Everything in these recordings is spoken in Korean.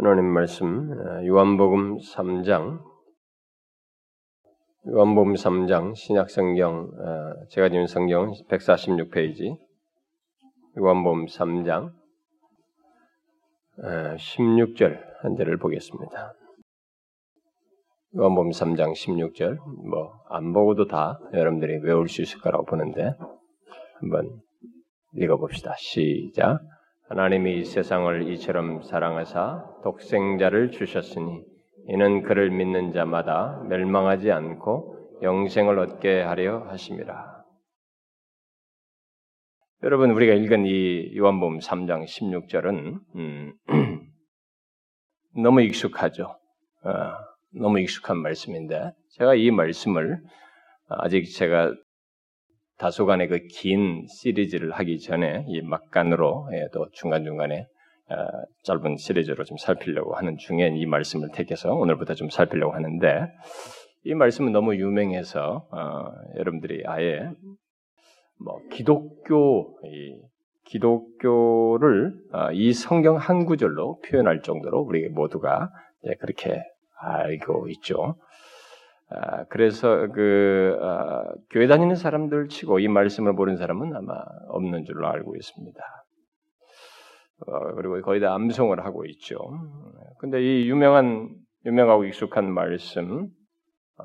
하나님 말씀 어, 요한복음 3장 요한복음 3장 신약성경 어, 제가 지은 성경 146페이지 요한복음 3장 16절 어, 한 절을 보겠습니다. 요한복음 3장 16절 뭐 안 보고도 다 여러분들이 외울 수 있을 거라고 보는데 한번 읽어봅시다. 시작. 하나님이 세상을 이처럼 사랑하사 독생자를 주셨으니 이는 그를 믿는 자마다 멸망하지 않고 영생을 얻게 하려 하심이라. 여러분 우리가 읽은 이 요한복음 3장 16절은 음, 너무 익숙하죠. 어, 너무 익숙한 말씀인데 제가 이 말씀을 아직 제가 다소간의 그 긴 시리즈를 하기 전에 이 막간으로 예, 또 중간 중간에 어, 짧은 시리즈로 좀 살피려고 하는 중에 이 말씀을 택해서 오늘부터 좀 살피려고 하는데 이 말씀은 너무 유명해서 어, 여러분들이 아예 뭐 기독교 이 기독교를 어, 이 성경 한 구절로 표현할 정도로 우리 모두가 예, 그렇게 알고 있죠. 아, 그래서 그 아, 교회 다니는 사람들 치고 이 말씀을 보는 사람은 아마 없는 줄로 알고 있습니다. 어, 그리고 거의 다 암송을 하고 있죠. 근데 이 유명한 유명하고 익숙한 말씀 어,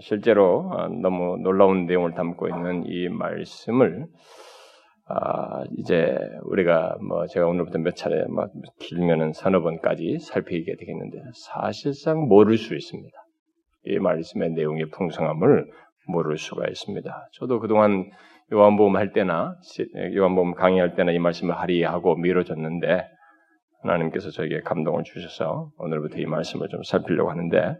실제로 어, 너무 놀라운 내용을 담고 있는 이 말씀을 아, 이제 우리가 뭐 제가 오늘부터 몇 차례 막 길면은 서너 번까지 살피게 되겠는데 사실상 모를 수 있습니다. 이 말씀의 내용의 풍성함을 모를 수가 있습니다. 저도 그동안 요한복음 할 때나 요한복음 강의할 때나 이 말씀을 하리하고 미뤄졌는데 하나님께서 저에게 감동을 주셔서 오늘부터 이 말씀을 좀 살피려고 하는데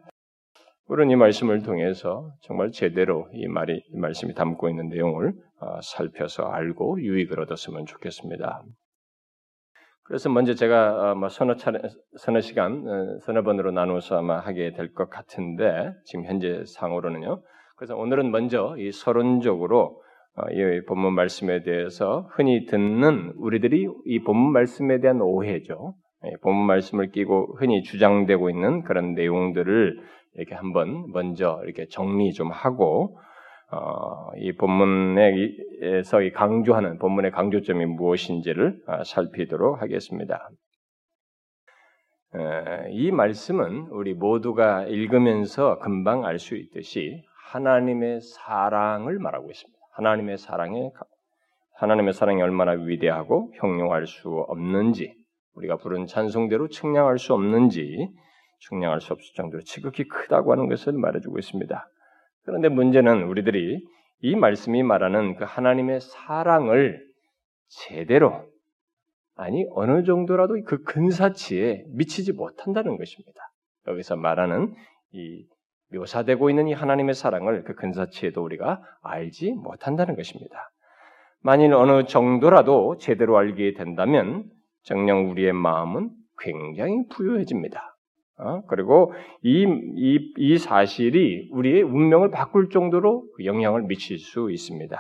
우리는 이 말씀을 통해서 정말 제대로 이 말이 이 말씀이 담고 있는 내용을 어, 살펴서 알고 유익을 얻었으면 좋겠습니다. 그래서 먼저 제가 어, 뭐 서너 차례, 서너 시간, 어, 서너 번으로 나누어서 아마 하게 될 것 같은데 지금 현재 상으로는요. 그래서 오늘은 먼저 이 서론적으로 어, 이 본문 말씀에 대해서 흔히 듣는 우리들이 이 본문 말씀에 대한 오해죠. 본문 말씀을 끼고 흔히 주장되고 있는 그런 내용들을 이렇게 한번 먼저 이렇게 정리 좀 하고 어, 이 본문에서 강조하는 본문의 강조점이 무엇인지를 어, 살피도록 하겠습니다. 이 말씀은 우리 모두가 읽으면서 금방 알 수 있듯이 하나님의 사랑을 말하고 있습니다. 하나님의 사랑에 하나님의 사랑이 얼마나 위대하고 형용할 수 없는지 우리가 부른 찬송대로 측량할 수 없는지 측량할 수 없을 정도로 지극히 크다고 하는 것을 말해주고 있습니다. 그런데 문제는 우리들이 이 말씀이 말하는 그 하나님의 사랑을 제대로 아니 어느 정도라도 그 근사치에 미치지 못한다는 것입니다. 여기서 말하는 이 묘사되고 있는 이 하나님의 사랑을 그 근사치에도 우리가 알지 못한다는 것입니다. 만일 어느 정도라도 제대로 알게 된다면 정녕 우리의 마음은 굉장히 부유해집니다. 어? 그리고 이, 이, 이 사실이 우리의 운명을 바꿀 정도로 영향을 미칠 수 있습니다.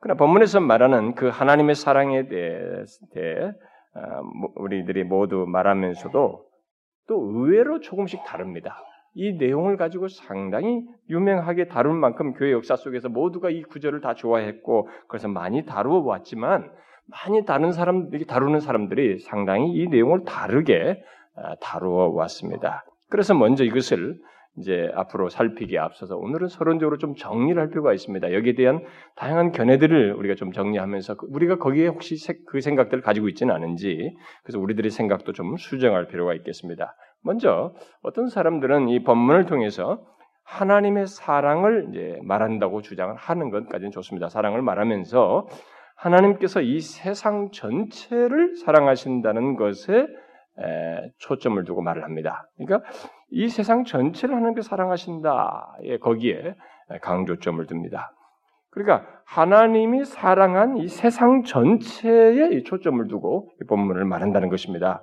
그러나 본문에서 말하는 그 하나님의 사랑에 대해 어, 우리들이 모두 말하면서도 또 의외로 조금씩 다릅니다. 이 내용을 가지고 상당히 유명하게 다룬 만큼 교회 역사 속에서 모두가 이 구절을 다 좋아했고 그래서 많이 다루어 왔지만 많이 다른 사람, 다루는 사람들이 상당히 이 내용을 다르게 아, 다루어 왔습니다. 그래서 먼저 이것을 이제 앞으로 살피기에 앞서서 오늘은 서론적으로 좀 정리를 할 필요가 있습니다. 여기에 대한 다양한 견해들을 우리가 좀 정리하면서 그 우리가 거기에 혹시 그 생각들을 가지고 있지는 않은지 그래서 우리들의 생각도 좀 수정할 필요가 있겠습니다. 먼저 어떤 사람들은 이 본문을 통해서 하나님의 사랑을 이제 말한다고 주장을 하는 것까지는 좋습니다. 사랑을 말하면서 하나님께서 이 세상 전체를 사랑하신다는 것에 초점을 두고 말을 합니다. 그러니까 이 세상 전체를 하나님께 사랑하신다. 예, 거기에 강조점을 둡니다. 그러니까 하나님이 사랑한 이 세상 전체에 초점을 두고 이 본문을 말한다는 것입니다.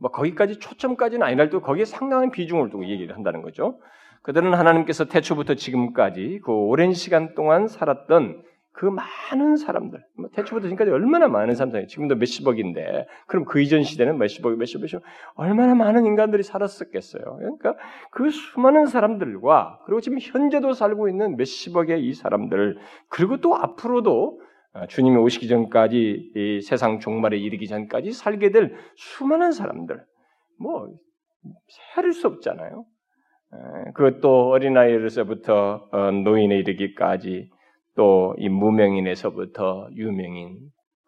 뭐 거기까지 초점까지는 아니라도 거기에 상당한 비중을 두고 얘기를 한다는 거죠. 그들은 하나님께서 태초부터 지금까지 그 오랜 시간 동안 살았던 그 많은 사람들, 뭐 태초부터 지금까지 얼마나 많은 사람들이 지금도 몇십억인데, 그럼 그 이전 시대는 몇십억, 몇십, 몇십, 얼마나 많은 인간들이 살았었겠어요. 그러니까 그 수많은 사람들과 그리고 지금 현재도 살고 있는 몇십억의 이 사람들, 그리고 또 앞으로도 어, 주님이 오시기 전까지 이 세상 종말에 이르기 전까지 살게 될 수많은 사람들, 뭐 헤아릴 수 없잖아요. 그것도 어린아이로서부터 어, 노인에 이르기까지 또 이 무명인에서부터 유명인,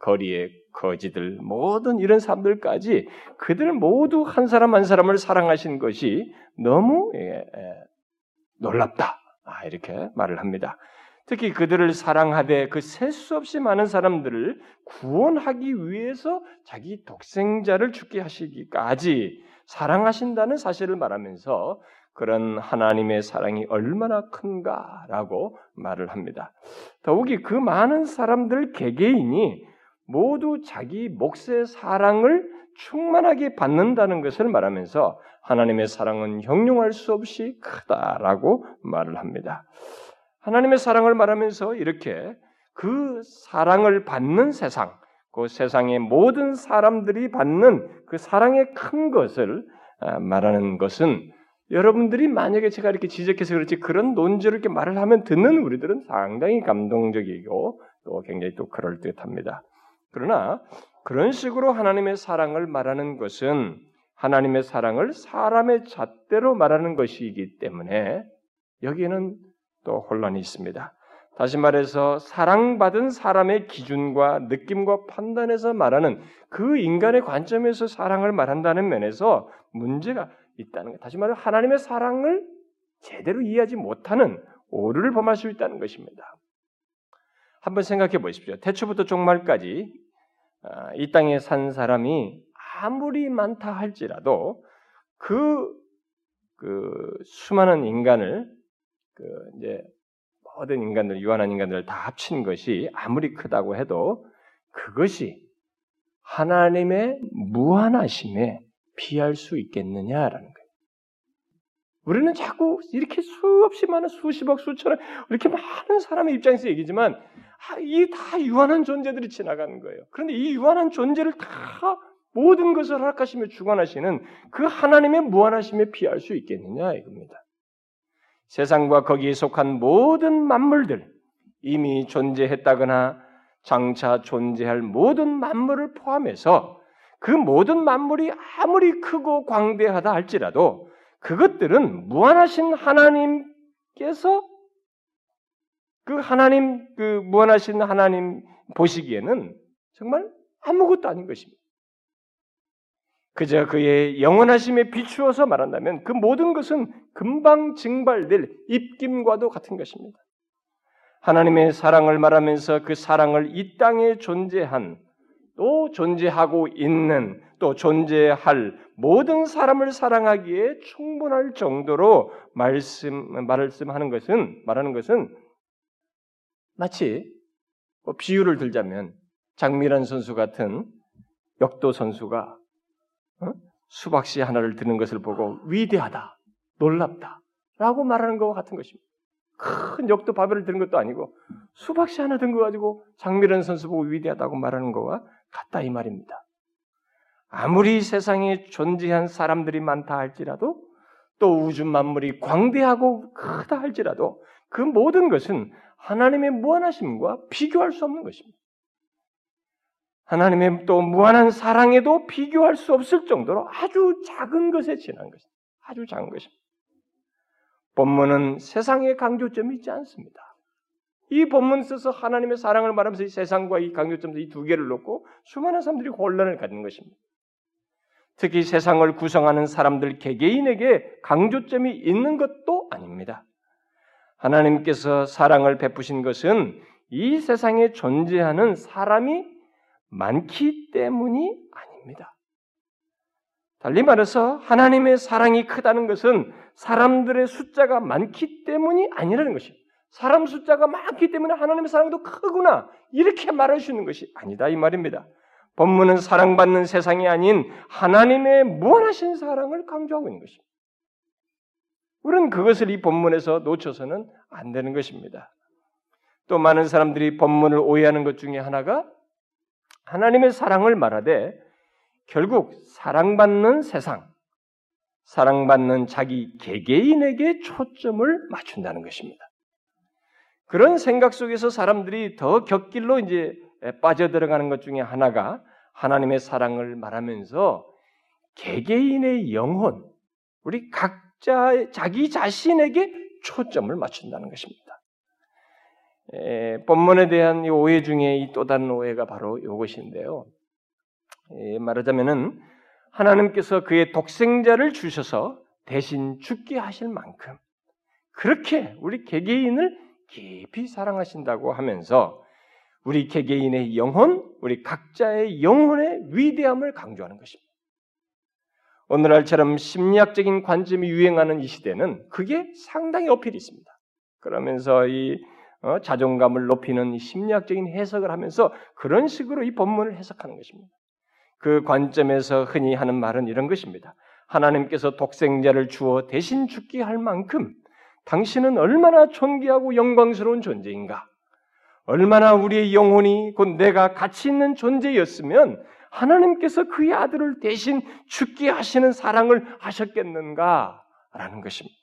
거리의 거지들 모든 이런 사람들까지 그들 모두 한 사람 한 사람을 사랑하신 것이 너무 예, 예, 놀랍다. 아, 이렇게 말을 합니다. 특히 그들을 사랑하되 그 셀 수 없이 많은 사람들을 구원하기 위해서 자기 독생자를 죽게 하시기까지 사랑하신다는 사실을 말하면서 그런 하나님의 사랑이 얼마나 큰가라고 말을 합니다. 더욱이 그 많은 사람들 개개인이 모두 자기 몫의 사랑을 충만하게 받는다는 것을 말하면서 하나님의 사랑은 형용할 수 없이 크다라고 말을 합니다. 하나님의 사랑을 말하면서 이렇게 그 사랑을 받는 세상, 그 세상의 모든 사람들이 받는 그 사랑의 큰 것을 아, 말하는 것은 여러분들이 만약에 제가 이렇게 지적해서 그렇지 그런 논지를 이렇게 말을 하면 듣는 우리들은 상당히 감동적이고 또 굉장히 또 그럴 듯합니다. 그러나 그런 식으로 하나님의 사랑을 말하는 것은 하나님의 사랑을 사람의 잣대로 말하는 것이기 때문에 여기에는 또 혼란이 있습니다. 다시 말해서 사랑받은 사람의 기준과 느낌과 판단에서 말하는 그 인간의 관점에서 사랑을 말한다는 면에서 문제가 있다는 것. 다시 말해 하나님의 사랑을 제대로 이해하지 못하는 오류를 범할 수 있다는 것입니다. 한번 생각해 보십시오. 태초부터 종말까지 아, 이 땅에 산 사람이 아무리 많다 할지라도 그, 그 수많은 인간을 그 이제 모든 인간들 유한한 인간들을 다 합친 것이 아무리 크다고 해도 그것이 하나님의 무한하심에 비할 수 있겠느냐라는 거예요. 우리는 자꾸 이렇게 수없이 많은 수십억, 수천억 이렇게 많은 사람의 입장에서 얘기지만 아, 이 다 유한한 존재들이 지나가는 거예요. 그런데 이 유한한 존재를 다 모든 것을 허락하시며 주관하시는 그 하나님의 무한하심에 비할 수 있겠느냐 이겁니다. 세상과 거기에 속한 모든 만물들 이미 존재했다거나 장차 존재할 모든 만물을 포함해서 그 모든 만물이 아무리 크고 광대하다 할지라도 그것들은 무한하신 하나님께서 그 하나님 그 무한하신 하나님 보시기에는 정말 아무것도 아닌 것입니다. 그저 그의 영원하심에 비추어서 말한다면 그 모든 것은 금방 증발될 입김과도 같은 것입니다. 하나님의 사랑을 말하면서 그 사랑을 이 땅에 존재한 또 존재하고 있는 또 존재할 모든 사람을 사랑하기에 충분할 정도로 말씀 말씀하는 것은 말하는 것은 마치 뭐 비유를 들자면 장미란 선수 같은 역도 선수가 어? 수박씨 하나를 드는 것을 보고 위대하다, 놀랍다 라고 말하는 것과 같은 것입니다. 큰 역도 바벨을 드는 것도 아니고 수박씨 하나 든 거 가지고 장미란 선수 보고 위대하다고 말하는 것과 같다 이 말입니다. 아무리 세상에 존재한 사람들이 많다 할지라도 또 우주 만물이 광대하고 크다 할지라도 그 모든 것은 하나님의 무한하심과 비교할 수 없는 것입니다. 하나님의 또 무한한 사랑에도 비교할 수 없을 정도로 아주 작은 것에 지난 것입니다. 아주 작은 것입니다. 본문은 세상의 강조점이 있지 않습니다. 이 본문 써서 하나님의 사랑을 말하면서 이 세상과 이 강조점 이두 개를 놓고 수많은 사람들이 혼란을 갖는 것입니다. 특히 세상을 구성하는 사람들 개개인에게 강조점이 있는 것도 아닙니다. 하나님께서 사랑을 베푸신 것은 이 세상에 존재하는 사람이 많기 때문이 아닙니다. 달리 말해서 하나님의 사랑이 크다는 것은 사람들의 숫자가 많기 때문이 아니라는 것입니다. 사람 숫자가 많기 때문에 하나님의 사랑도 크구나 이렇게 말할 수 있는 것이 아니다 이 말입니다. 본문은 사랑받는 세상이 아닌 하나님의 무한하신 사랑을 강조하고 있는 것입니다. 우리는 그것을 이 본문에서 놓쳐서는 안 되는 것입니다. 또 많은 사람들이 본문을 오해하는 것 중에 하나가 하나님의 사랑을 말하되 결국 사랑받는 세상, 사랑받는 자기 개개인에게 초점을 맞춘다는 것입니다. 그런 생각 속에서 사람들이 더 곁길로 이제 빠져들어가는 것 중에 하나가 하나님의 사랑을 말하면서 개개인의 영혼, 우리 각자 자기 자신에게 초점을 맞춘다는 것입니다. 에, 본문에 대한 이 오해 중에 이 또 다른 오해가 바로 이것인데요. 에, 말하자면은 하나님께서 그의 독생자를 주셔서 대신 죽게 하실 만큼 그렇게 우리 개개인을 깊이 사랑하신다고 하면서 우리 개개인의 영혼, 우리 각자의 영혼의 위대함을 강조하는 것입니다. 오늘날처럼 심리학적인 관점이 유행하는 이 시대는 그게 상당히 어필이 있습니다. 그러면서 이 어, 자존감을 높이는 이 심리학적인 해석을 하면서 그런 식으로 이 본문을 해석하는 것입니다. 그 관점에서 흔히 하는 말은 이런 것입니다. 하나님께서 독생자를 주어 대신 죽게 할 만큼 당신은 얼마나 존귀하고 영광스러운 존재인가? 얼마나 우리의 영혼이 곧 내가 가치 있는 존재였으면 하나님께서 그의 아들을 대신 죽게 하시는 사랑을 하셨겠는가? 라는 것입니다.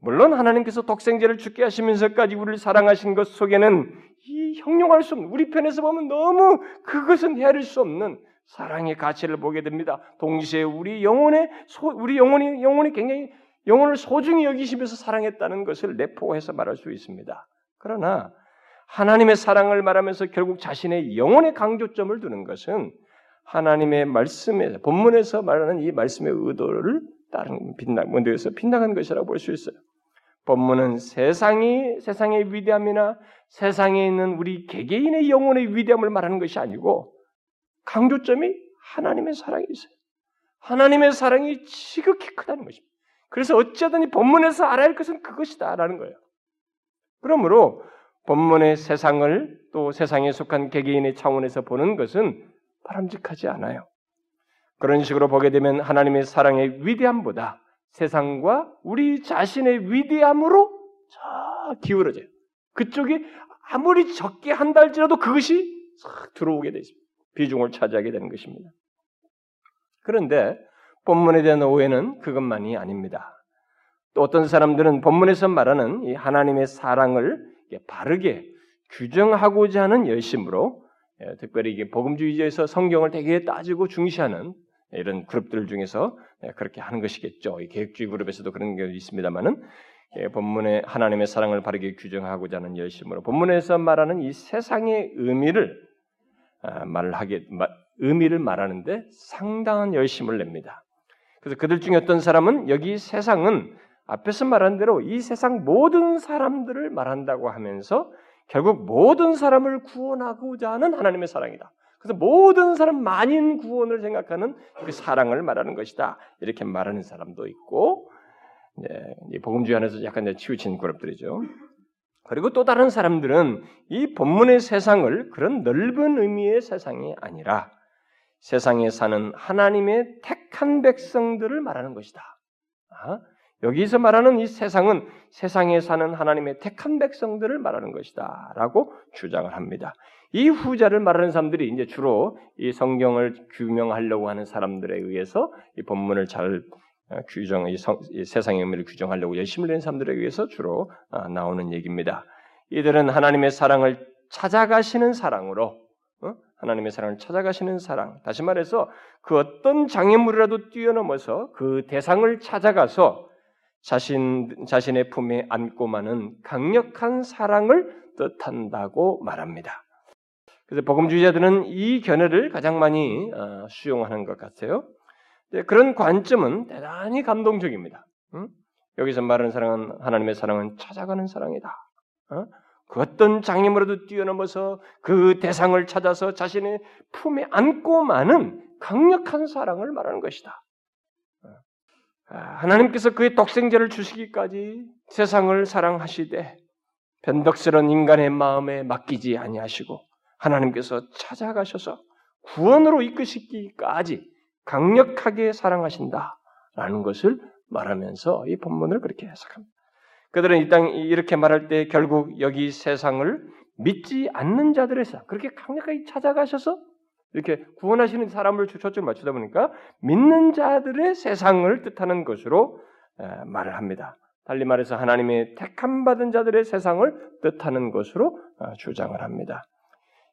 물론 하나님께서 독생자를 죽게 하시면서까지 우리를 사랑하신 것 속에는 이 형용할 수 없는 우리 편에서 보면 너무 그것은 헤아릴 수 없는 사랑의 가치를 보게 됩니다. 동시에 우리 영혼의 소, 우리 영혼이 영혼이 굉장히 영혼을 소중히 여기시면서 사랑했다는 것을 내포해서 말할 수 있습니다. 그러나 하나님의 사랑을 말하면서 결국 자신의 영혼의 강조점을 두는 것은 하나님의 말씀에 본문에서 말하는 이 말씀의 의도를 다른 문제에서 빗나간 것이라고 볼 수 있어요. 본문은 세상이 세상의 위대함이나 세상에 있는 우리 개개인의 영혼의 위대함을 말하는 것이 아니고 강조점이 하나님의 사랑이 있어요. 하나님의 사랑이 지극히 크다는 것입니다. 그래서 어찌하든 이 본문에서 알아야 할 것은 그것이다라는 거예요. 그러므로 본문의 세상을 또 세상에 속한 개개인의 차원에서 보는 것은 바람직하지 않아요. 그런 식으로 보게 되면 하나님의 사랑의 위대함보다 세상과 우리 자신의 위대함으로 저 기울어져요. 그쪽이 아무리 적게 한다 할지라도 그것이 들어오게 되죠. 비중을 차지하게 되는 것입니다. 그런데 본문에 대한 오해는 그것만이 아닙니다. 또 어떤 사람들은 본문에서 말하는 이 하나님의 사랑을 바르게 규정하고자 하는 열심으로 예, 특별히 이게 복음주의에서 성경을 되게 따지고 중시하는 이런 그룹들 중에서 예, 그렇게 하는 것이겠죠. 이 계획주의 그룹에서도 그런 게 있습니다만은 예, 본문의 하나님의 사랑을 바르게 규정하고자 하는 열심으로 본문에서 말하는 이 세상의 의미를 아, 말하게 의미를 말하는데 상당한 열심을 냅니다. 그래서 그들 중에 어떤 사람은 여기 세상은 앞에서 말한 대로 이 세상 모든 사람들을 말한다고 하면서 결국 모든 사람을 구원하고자 하는 하나님의 사랑이다. 그래서 모든 사람 만인 구원을 생각하는 그 사랑을 말하는 것이다. 이렇게 말하는 사람도 있고, 네, 복음주의 안에서 약간 치우친 그룹들이죠. 그리고 또 다른 사람들은 이 본문의 세상을 그런 넓은 의미의 세상이 아니라 세상에 사는 하나님의 택한 백성들을 말하는 것이다. 아, 여기서 말하는 이 세상은 세상에 사는 하나님의 택한 백성들을 말하는 것이다. 라고 주장을 합니다. 이 후자를 말하는 사람들이 이제 주로 이 성경을 규명하려고 하는 사람들에 의해서 이 본문을 잘 어, 규정, 이, 성, 이 세상의 의미를 규정하려고 열심을 낸 사람들에 의해서 주로 어, 나오는 얘기입니다. 이들은 하나님의 사랑을 찾아가시는 사랑으로 어? 하나님의 사랑을 찾아가시는 사랑. 다시 말해서 그 어떤 장애물이라도 뛰어넘어서 그 대상을 찾아가서 자신 자신의 품에 안고 마는 강력한 사랑을 뜻한다고 말합니다. 그래서 복음주의자들은 이 견해를 가장 많이 어, 수용하는 것 같아요. 그런 관점은 대단히 감동적입니다. 여기서 말하는 사랑은 하나님의 사랑은 찾아가는 사랑이다. 어? 그 어떤 장애물에도 뛰어넘어서 그 대상을 찾아서 자신의 품에 안고 마는 강력한 사랑을 말하는 것이다. 어? 아, 하나님께서 그의 독생자를 주시기까지 세상을 사랑하시되 변덕스러운 인간의 마음에 맡기지 아니하시고 하나님께서 찾아가셔서 구원으로 이끄시기까지 강력하게 사랑하신다라는 것을 말하면서 이 본문을 그렇게 해석합니다. 그들은 이땅 이렇게 말할 때 결국 여기 세상을 믿지 않는 세상 그렇게 강력하게 찾아가셔서 이렇게 구원하시는 사람을 초점을 맞추다 보니까 믿는 자들의 세상을 뜻하는 것으로 말을 합니다. 달리 말해서 하나님의 택함 받은 자들의 세상을 뜻하는 것으로 어, 주장을 합니다.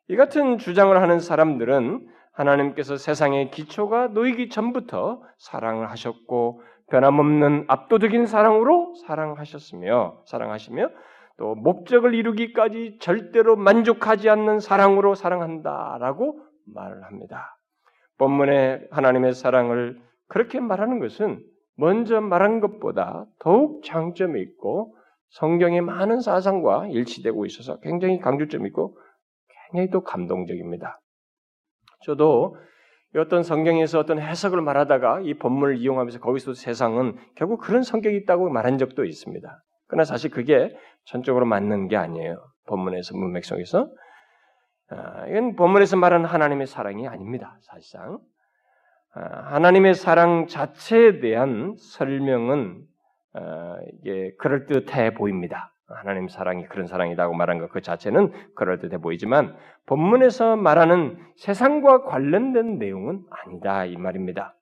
이 같은 주장을 하는 사람들은 하나님께서 세상의 기초가 놓이기 전부터 사랑을 하셨고 변함없는 압도적인 사랑으로 사랑하셨으며 사랑하시며 또 목적을 이루기까지 절대로 만족하지 않는 사랑으로 사랑한다라고 말을 합니다. 본문에 하나님의 사랑을 그렇게 말하는 것은 먼저 말한 것보다 더욱 장점이 있고 성경의 많은 사상과 일치되고 있어서 굉장히 강조점이 있고 굉장히 또 감동적입니다. 저도 어떤 성경에서 어떤 해석을 말하다가 이 본문을 이용하면서 거기서 세상은 결국 그런 성격이 있다고 말한 적도 있습니다. 그러나 사실 그게 전적으로 맞는 게 아니에요. 본문에서 문맥 속에서 아, 이건 본문에서 말하는 하나님의 사랑이 아닙니다. 사실상 아, 하나님의 사랑 자체에 대한 설명은 아, 이게 그럴 듯해 보입니다. 하나님 사랑이 그런 사랑이라고 말한 것 그 자체는 그럴 듯해 보이지만 본문에서 말하는 세상과 관련된 내용은 아니다 이 말입니다.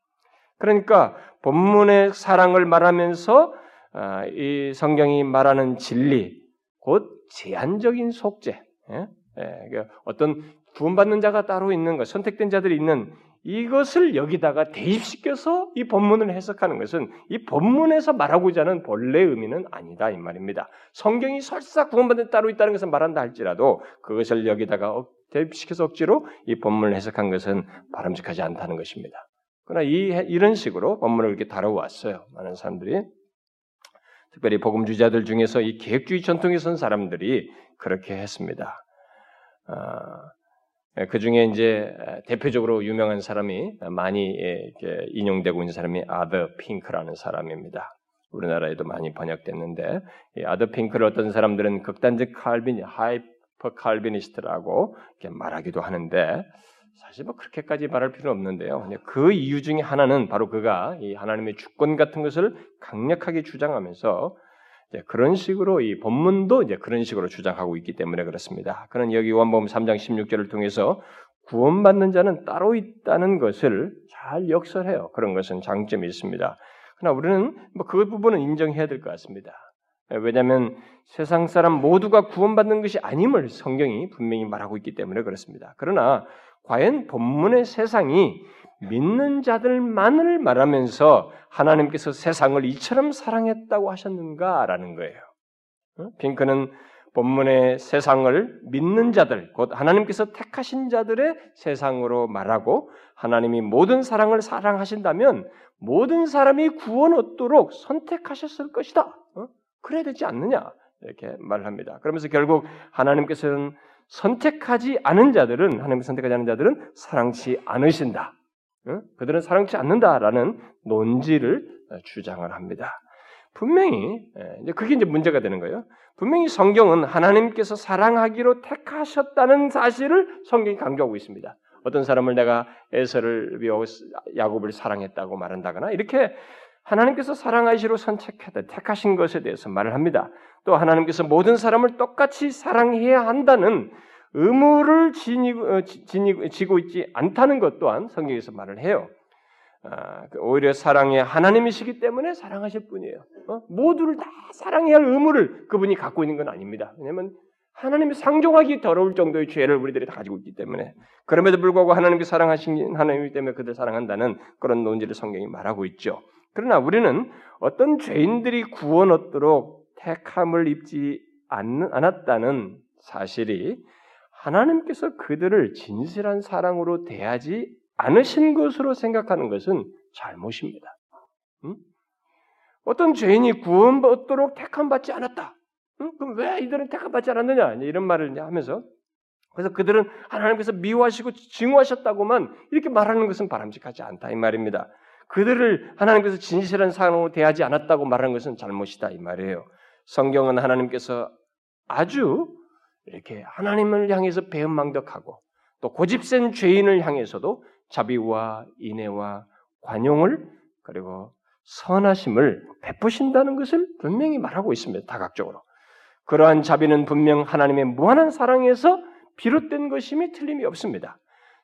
그러니까 본문의 사랑을 말하면서 아, 이 성경이 말하는 진리 곧 제한적인 속죄, 예? 예, 그러니까 어떤 구원받는 자가 따로 있는 것, 선택된 자들이 있는 이것을 여기다가 대입시켜서 이 본문을 해석하는 것은 이 본문에서 말하고자 하는 본래 의미는 아니다 이 말입니다. 성경이 설사 구원받는 따로 있다는 것을 말한다 할지라도 그것을 여기다가 대입시켜서 억지로 이 본문을 해석한 것은 바람직하지 않다는 것입니다. 그러나 이, 이런 식으로 본문을 이렇게 다뤄왔어요. 많은 사람들이. 특별히 복음 주자들 중에서 이 계획주의 전통에 선 사람들이 그렇게 했습니다. 아, 그 중에 이제 대표적으로 유명한 사람이 많이 인용되고 있는 사람이 아더 핑크라는 사람입니다. 우리나라에도 많이 번역됐는데 이 아더 핑크를 어떤 사람들은 극단적 칼빈, 하이퍼 칼비니스트라고 말하기도 하는데 사실 뭐 그렇게까지 말할 필요는 없는데요. 그 이유 중에 하나는 바로 그가 이 하나님의 주권 같은 것을 강력하게 주장하면서 그런 식으로 이 본문도 이제 그런 식으로 주장하고 있기 때문에 그렇습니다. 그는 여기 요한복음 3장 16절을 통해서 구원받는 자는 따로 있다는 것을 잘 역설해요. 그런 것은 장점이 있습니다. 그러나 우리는 뭐 그 부분은 인정해야 될 것 같습니다. 왜냐하면 세상 사람 모두가 구원받는 것이 아님을 성경이 분명히 말하고 있기 때문에 그렇습니다. 그러나 과연 본문의 세상이 믿는 자들만을 말하면서 하나님께서 세상을 이처럼 사랑했다고 하셨는가라는 거예요. 어? 핑크는 본문의 세상을 믿는 자들, 곧 하나님께서 택하신 자들의 세상으로 말하고 하나님이 모든 사랑을 사랑하신다면 모든 사람이 구원 얻도록 선택하셨을 것이다. 어? 그래야 되지 않느냐 이렇게 말을 합니다. 그러면서 결국 하나님께서는 선택하지 않은 자들은 하나님 선택하지 않은 자들은 사랑치 않으신다. 그들은 사랑치 않는다라는 논지를 어, 주장을 합니다. 분명히 그게 이제 문제가 되는 거예요. 분명히 성경은 하나님께서 사랑하기로 택하셨다는 사실을 성경이 강조하고 있습니다. 어떤 사람을 내가 에서를 위하고 야곱을 사랑했다고 말한다거나 이렇게 하나님께서 사랑하시로 선택하다 택하신 것에 대해서 말을 합니다. 또 하나님께서 모든 사람을 똑같이 사랑해야 한다는 의무를 지니고, 어, 지니고, 지고 있지 않다는 것 또한 성경에서 말을 해요. 아, 그 오히려 사랑의 하나님이시기 때문에 사랑하실 뿐이에요. 어? 모두를 다 사랑해야 할 의무를 그분이 갖고 있는 건 아닙니다. 왜냐하면 하나님이 상종하기 더러울 정도의 죄를 우리들이 다 가지고 있기 때문에 그럼에도 불구하고 하나님께 사랑하신 하나님이기 때문에 그들 사랑한다는 그런 논지를 성경이 말하고 있죠. 그러나 우리는 어떤 죄인들이 구원 얻도록 택함을 입지 않았다는 사실이 하나님께서 그들을 진실한 사랑으로 대하지 않으신 것으로 생각하는 것은 잘못입니다. 응? 어떤 죄인이 구원받도록 택함받지 않았다. 응? 그럼 왜 이들은 택함받지 않았느냐? 이런 말을 하면서 그래서 그들은 하나님께서 미워하시고 증오하셨다고만 이렇게 말하는 것은 바람직하지 않다 이 말입니다. 그들을 하나님께서 진실한 사랑으로 대하지 않았다고 말하는 것은 잘못이다 이 말이에요. 성경은 하나님께서 아주 이렇게 하나님을 향해서 배은망덕하고 또 고집센 죄인을 향해서도 자비와 인애와 관용을 그리고 선하심을 베푸신다는 것을 분명히 말하고 있습니다. 다각적으로. 그러한 자비는 분명 하나님의 무한한 사랑에서 비롯된 것임이 틀림이 없습니다.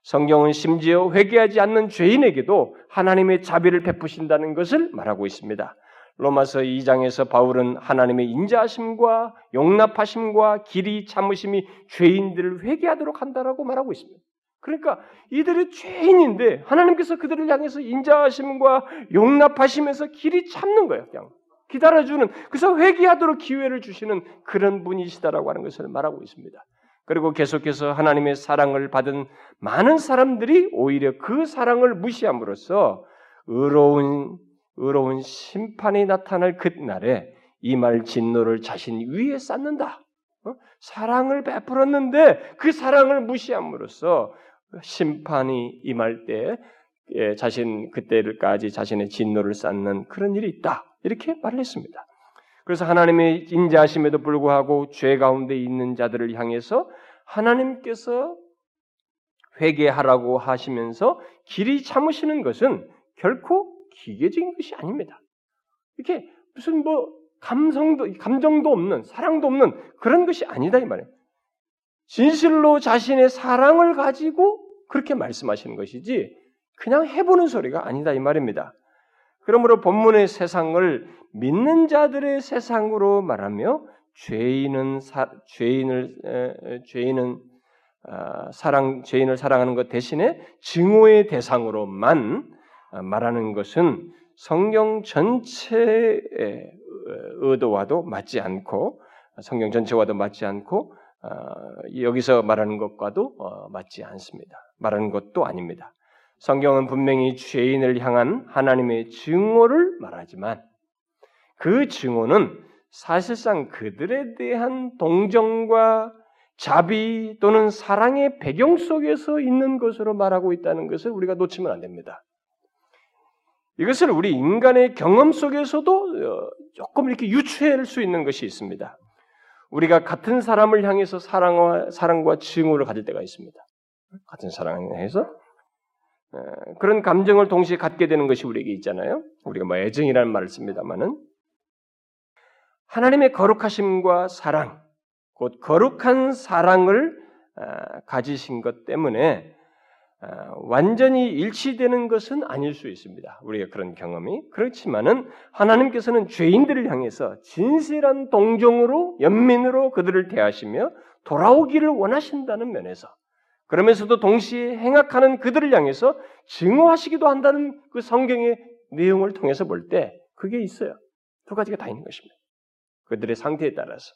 성경은 심지어 회개하지 않는 죄인에게도 하나님의 자비를 베푸신다는 것을 말하고 있습니다. 로마서 2장에서 바울은 하나님의 인자하심과 용납하심과 길이 참으심이 죄인들을 회개하도록 한다라고 말하고 있습니다. 그러니까 이들이 죄인인데 하나님께서 그들을 향해서 인자하심과 용납하시면서 길이 참는 거예요. 그냥 기다려주는 그래서 회개하도록 기회를 주시는 그런 분이시다라고 하는 것을 말하고 있습니다. 그리고 계속해서 하나님의 사랑을 받은 많은 사람들이 오히려 그 사랑을 무시함으로써 의로운 의로운 심판이 나타날 그날에 이말 진노를 자신 위에 쌓는다. 어? 사랑을 베풀었는데 그 사랑을 무시함으로써 심판이 임할 때 예, 자신 그때를까지 자신의 진노를 쌓는 그런 일이 있다. 이렇게 말을 했습니다. 그래서 하나님의 인자하심에도 불구하고 죄 가운데 있는 자들을 향해서 하나님께서 회개하라고 하시면서 길이 참으시는 것은 결코 기계적인 것이 아닙니다. 이렇게 무슨 뭐 감성도 감정도 없는 사랑도 없는 그런 것이 아니다 이 말이에요. 진실로 자신의 사랑을 가지고 그렇게 말씀하시는 것이지 그냥 해보는 소리가 아니다 이 말입니다. 그러므로 본문의 세상을 믿는 자들의 세상으로 말하며 죄인은 사, 죄인을 에, 죄인은 아, 사랑 죄인을 사랑하는 것 대신에 증오의 대상으로만 아, 말하는 것은 성경 전체의 의도와도 맞지 않고 성경 전체와도 맞지 않고 아, 여기서 말하는 것과도 어, 맞지 않습니다. 말하는 것도 아닙니다. 성경은 분명히 죄인을 향한 하나님의 증오를 말하지만 그 증오는 사실상 그들에 대한 동정과 자비 또는 사랑의 배경 속에서 있는 것으로 말하고 있다는 것을 우리가 놓치면 안 됩니다. 이것을 우리 인간의 경험 속에서도 어, 조금 이렇게 유추할 수 있는 것이 있습니다. 우리가 같은 사람을 향해서 사랑과 사랑과 증오를 가질 때가 있습니다. 같은 사랑을 향해서 그런 감정을 동시에 갖게 되는 것이 우리에게 있잖아요. 우리가 뭐 애정이라는 말을 씁니다만은 하나님의 거룩하심과 사랑, 곧 거룩한 사랑을 아, 가지신 것 때문에 아, 완전히 일치되는 것은 아닐 수 있습니다. 우리가 그런 경험이 그렇지만은 하나님께서는 죄인들을 향해서 진실한 동정으로 연민으로 그들을 대하시며 돌아오기를 원하신다는 면에서 그러면서도 동시에 행악하는 그들을 향해서 증오하시기도 한다는 그 성경의 내용을 통해서 볼 때 그게 있어요. 두 가지가 다 있는 것입니다. 그들의 상태에 따라서.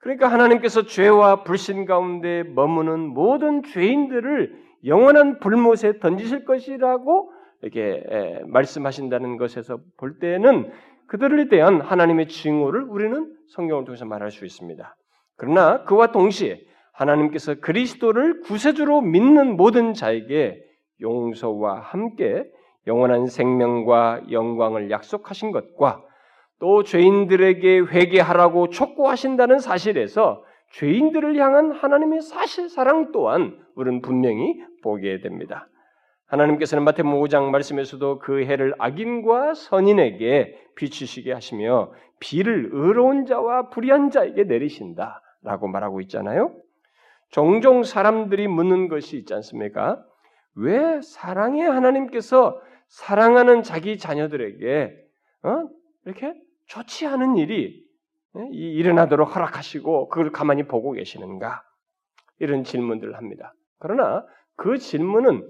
그러니까 하나님께서 죄와 불신 가운데 머무는 모든 죄인들을 영원한 불못에 던지실 것이라고 이렇게 말씀하신다는 것에서 볼 때는 그들에 대한 하나님의 징후를 우리는 성경을 통해서 말할 수 있습니다. 그러나 그와 동시에 하나님께서 그리스도를 구세주로 믿는 모든 자에게 용서와 함께 영원한 생명과 영광을 약속하신 것과 또 죄인들에게 회개하라고 촉구하신다는 사실에서 죄인들을 향한 하나님의 사실 사랑 또한 우리는 분명히 보게 됩니다. 하나님께서는 마태복음 5장 말씀에서도 그 해를 악인과 선인에게 비추시게 하시며 비를 의로운 자와 불의한 자에게 내리신다라고 말하고 있잖아요. 종종 사람들이 묻는 것이 있지 않습니까? 왜 사랑의 하나님께서 사랑하는 자기 자녀들에게 어? 이렇게 좋지 않은 일이 예? 일어나도록 허락하시고 그걸 가만히 보고 계시는가? 이런 질문들을 합니다. 그러나 그 질문은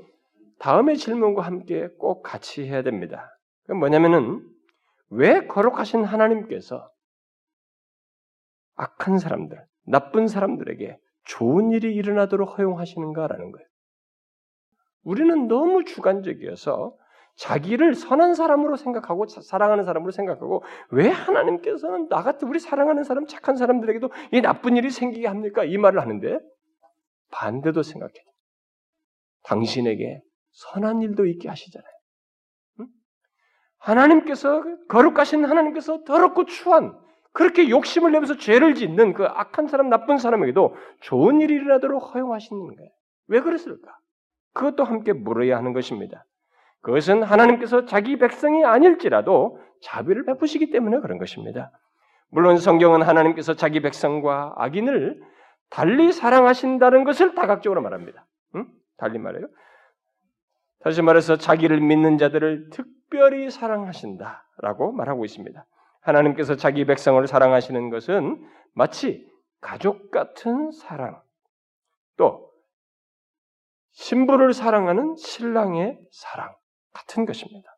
다음의 질문과 함께 꼭 같이 해야 됩니다. 그 뭐냐면은 왜 거룩하신 하나님께서 악한 사람들, 나쁜 사람들에게 좋은 일이 일어나도록 허용하시는가라는 거예요. 우리는 너무 주관적이어서 자기를 선한 사람으로 생각하고 사랑하는 사람으로 생각하고 왜 하나님께서는 나 같은 우리 사랑하는 사람 착한 사람들에게도 이 나쁜 일이 생기게 합니까? 이 말을 하는데 반대도 생각해. 당신에게 선한 일도 있게 하시잖아요. 응? 하나님께서 거룩하신 하나님께서 더럽고 추한 그렇게 욕심을 내면서 죄를 짓는 그 악한 사람, 나쁜 사람에게도 좋은 일이 일어나도록 허용하시는 거예요. 왜 그랬을까? 그것도 함께 물어야 하는 것입니다. 그것은 하나님께서 자기 백성이 아닐지라도 자비를 베푸시기 때문에 그런 것입니다. 물론 성경은 하나님께서 자기 백성과 악인을 달리 사랑하신다는 것을 다각적으로 말합니다. 응? 달리 말해요. 다시 말해서 자기를 믿는 자들을 특별히 사랑하신다라고 말하고 있습니다. 하나님께서 자기 백성을 사랑하시는 것은 마치 가족 같은 사랑, 또 신부를 사랑하는 신랑의 사랑 같은 것입니다.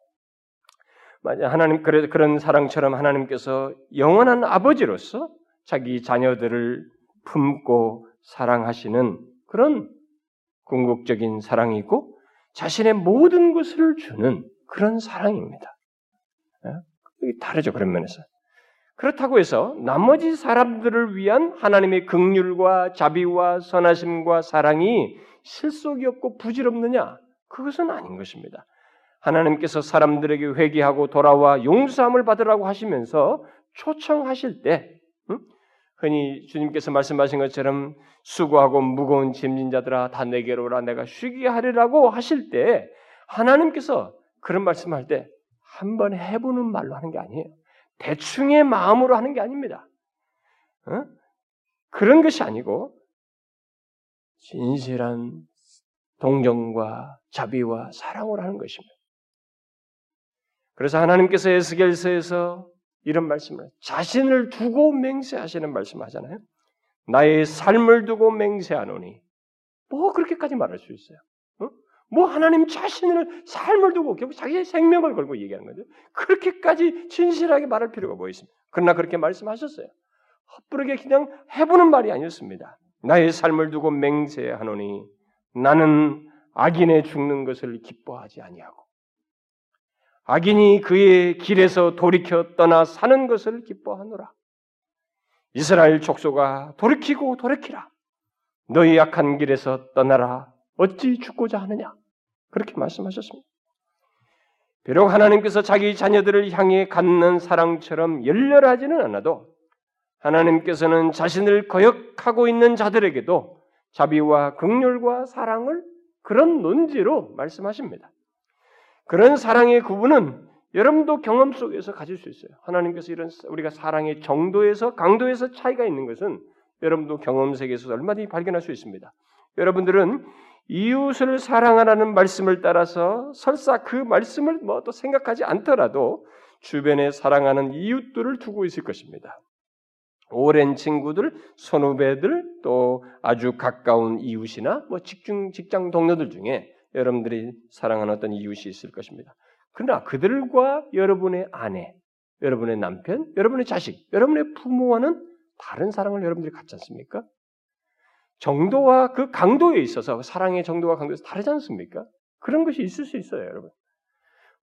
하나님 그런 사랑처럼 하나님께서 영원한 아버지로서 자기 자녀들을 품고 사랑하시는 그런 궁극적인 사랑이고 자신의 모든 것을 주는 그런 사랑입니다. 예? 다르죠 그런 면에서. 그렇다고 해서 나머지 사람들을 위한 하나님의 긍휼과 자비와 선하심과 사랑이 실속이 없고 부질없느냐? 그것은 아닌 것입니다. 하나님께서 사람들에게 회개하고 돌아와 용서함을 받으라고 하시면서 초청하실 때 응? 흔히 주님께서 말씀하신 것처럼 수고하고 무거운 짐진 자들아 다 내게로 오라 내가 쉬게 하리라고 하실 때 하나님께서 그런 말씀할 때 한 번 해보는 말로 하는 게 아니에요. 대충의 마음으로 하는 게 아닙니다. 어? 그런 것이 아니고 진실한 동정과 자비와 사랑으로 하는 것입니다. 그래서 하나님께서 에스겔서에서 이런 말씀을 자신을 두고 맹세하시는 말씀하잖아요. 나의 삶을 두고 맹세하노니 뭐 그렇게까지 말할 수 있어요? 어? 뭐 하나님 자신을 삶을 두고 결국 자기의 생명을 걸고 얘기하는 거죠. 그렇게까지 진실하게 말할 필요가 뭐 있습니까? 그러나 그렇게 말씀하셨어요. 헛부르게 그냥 해보는 말이 아니었습니다. 나의 삶을 두고 맹세하노니 나는 악인의 죽는 것을 기뻐하지 아니하고 악인이 그의 길에서 돌이켜 떠나 사는 것을 기뻐하노라. 이스라엘 족속아 돌이키고 돌이키라. 너희 약한 길에서 떠나라. 어찌 죽고자 하느냐? 그렇게 말씀하셨습니다. 비록 하나님께서 자기 자녀들을 향해 갖는 사랑처럼 열렬하지는 않아도 하나님께서는 자신을 거역하고 있는 자들에게도 자비와 극률과 사랑을 그런 논지로 말씀하십니다. 그런 사랑의 구분은 여러분도 경험 속에서 가질 수 있어요. 하나님께서 이런 우리가 사랑의 정도에서 강도에서 차이가 있는 것은 여러분도 경험 세계에서 얼마든지 발견할 수 있습니다. 여러분들은 이웃을 사랑하라는 말씀을 따라서 설사 그 말씀을 뭐 또 생각하지 않더라도 주변에 사랑하는 이웃들을 두고 있을 것입니다. 오랜 친구들, 선후배들, 또 아주 가까운 이웃이나 뭐 직중 직장 동료들 중에 여러분들이 사랑하는 어떤 이웃이 있을 것입니다. 그러나 그들과 여러분의 아내, 여러분의 남편, 여러분의 자식, 여러분의 부모와는 다른 사랑을 여러분들이 갖지 않습니까? 정도와 그 강도에 있어서 사랑의 정도와 강도에서 다르지 않습니까? 그런 것이 있을 수 있어요, 여러분.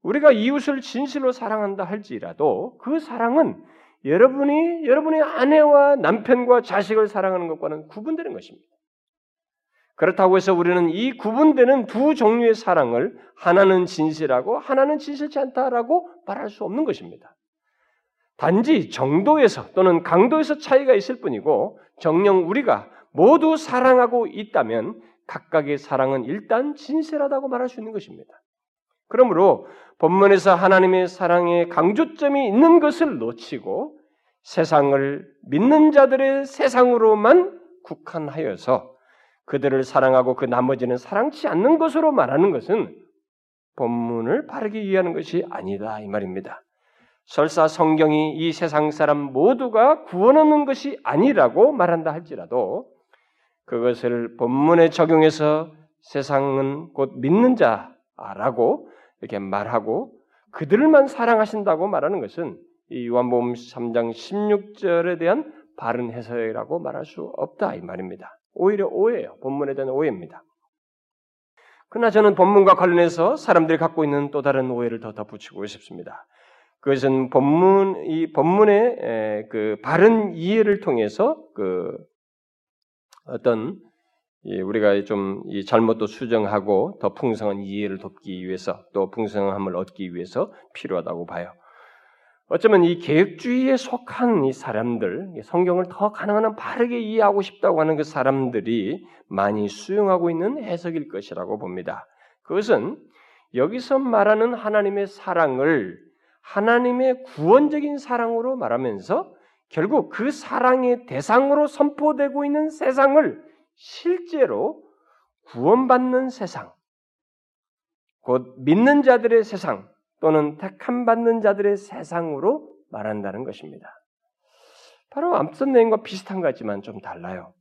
우리가 이웃을 진실로 사랑한다 할지라도 그 사랑은 여러분이 여러분의 아내와 남편과 자식을 사랑하는 것과는 구분되는 것입니다. 그렇다고 해서 우리는 이 구분되는 두 종류의 사랑을 하나는 진실하고 하나는 진실치 않다라고 말할 수 없는 것입니다. 단지 정도에서 또는 강도에서 차이가 있을 뿐이고 정령 우리가 모두 사랑하고 있다면 각각의 사랑은 일단 진실하다고 말할 수 있는 것입니다. 그러므로 본문에서 하나님의 사랑에 강조점이 있는 것을 놓치고 세상을 믿는 자들의 세상으로만 국한하여서 그들을 사랑하고 그 나머지는 사랑치 않는 것으로 말하는 것은 본문을 바르게 이해하는 것이 아니다 이 말입니다. 설사 성경이 이 세상 사람 모두가 구원 얻는 것이 아니라고 말한다 할지라도 그것을 본문에 적용해서 세상은 곧 믿는 자라고 이렇게 말하고 그들만 사랑하신다고 말하는 것은 이 요한복음 3장 16절에 대한 바른 해석이라고 말할 수 없다 이 말입니다. 오히려 오해예요. 본문에 대한 오해입니다. 그러나 저는 본문과 관련해서 사람들이 갖고 있는 또 다른 오해를 더 덧붙이고 싶습니다. 그것은 본문 이 본문의 그 바른 이해를 통해서 그 어떤 우리가 좀 잘못도 수정하고 더 풍성한 이해를 돕기 위해서 또 풍성함을 얻기 위해서 필요하다고 봐요. 어쩌면 이 계획주의에 속한 이 사람들, 성경을 더 가능한 한 바르게 이해하고 싶다고 하는 그 사람들이 많이 수용하고 있는 해석일 것이라고 봅니다. 그것은 여기서 말하는 하나님의 사랑을 하나님의 구원적인 사랑으로 말하면서 결국 그 사랑의 대상으로 선포되고 있는 세상을 실제로 구원받는 세상, 곧 믿는 자들의 세상 또는 택함 받는 자들의 세상으로 말한다는 것입니다. 바로 앞선 내용과 비슷한 것 같지만 좀 달라요.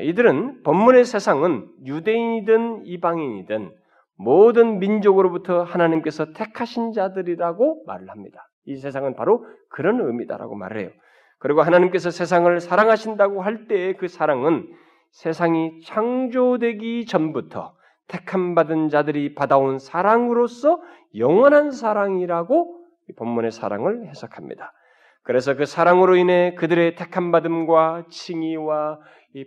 이들은 본문의 세상은 유대인이든 이방인이든 모든 민족으로부터 하나님께서 택하신 자들이라고 말을 합니다. 이 세상은 바로 그런 의미다라고 말을 해요. 그리고 하나님께서 세상을 사랑하신다고 할 때의 그 사랑은 세상이 창조되기 전부터 택함 받은 자들이 받아온 사랑으로서 영원한 사랑이라고 본문의 사랑을 해석합니다. 그래서 그 사랑으로 인해 그들의 택함 받음과 칭의와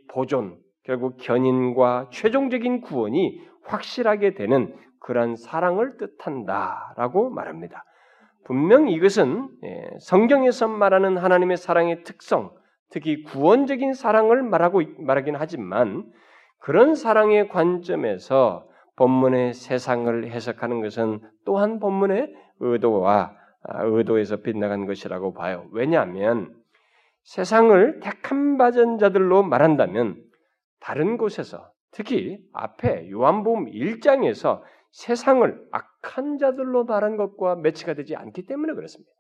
보존, 결국 견인과 최종적인 구원이 확실하게 되는 그러한 사랑을 뜻한다라고 말합니다. 분명 이것은 예, 성경에서 말하는 하나님의 사랑의 특성, 특히 구원적인 사랑을 말하고 말하긴 하지만 그런 사랑의 관점에서 본문의 세상을 해석하는 것은 또한 본문의 의도와 아, 의도에서 빗나간 것이라고 봐요. 왜냐하면 세상을 택한 받은 자들로 말한다면 다른 곳에서 특히 앞에 요한복음 1장에서 세상을 악한 자들로 말한 것과 매치가 되지 않기 때문에 그렇습니다.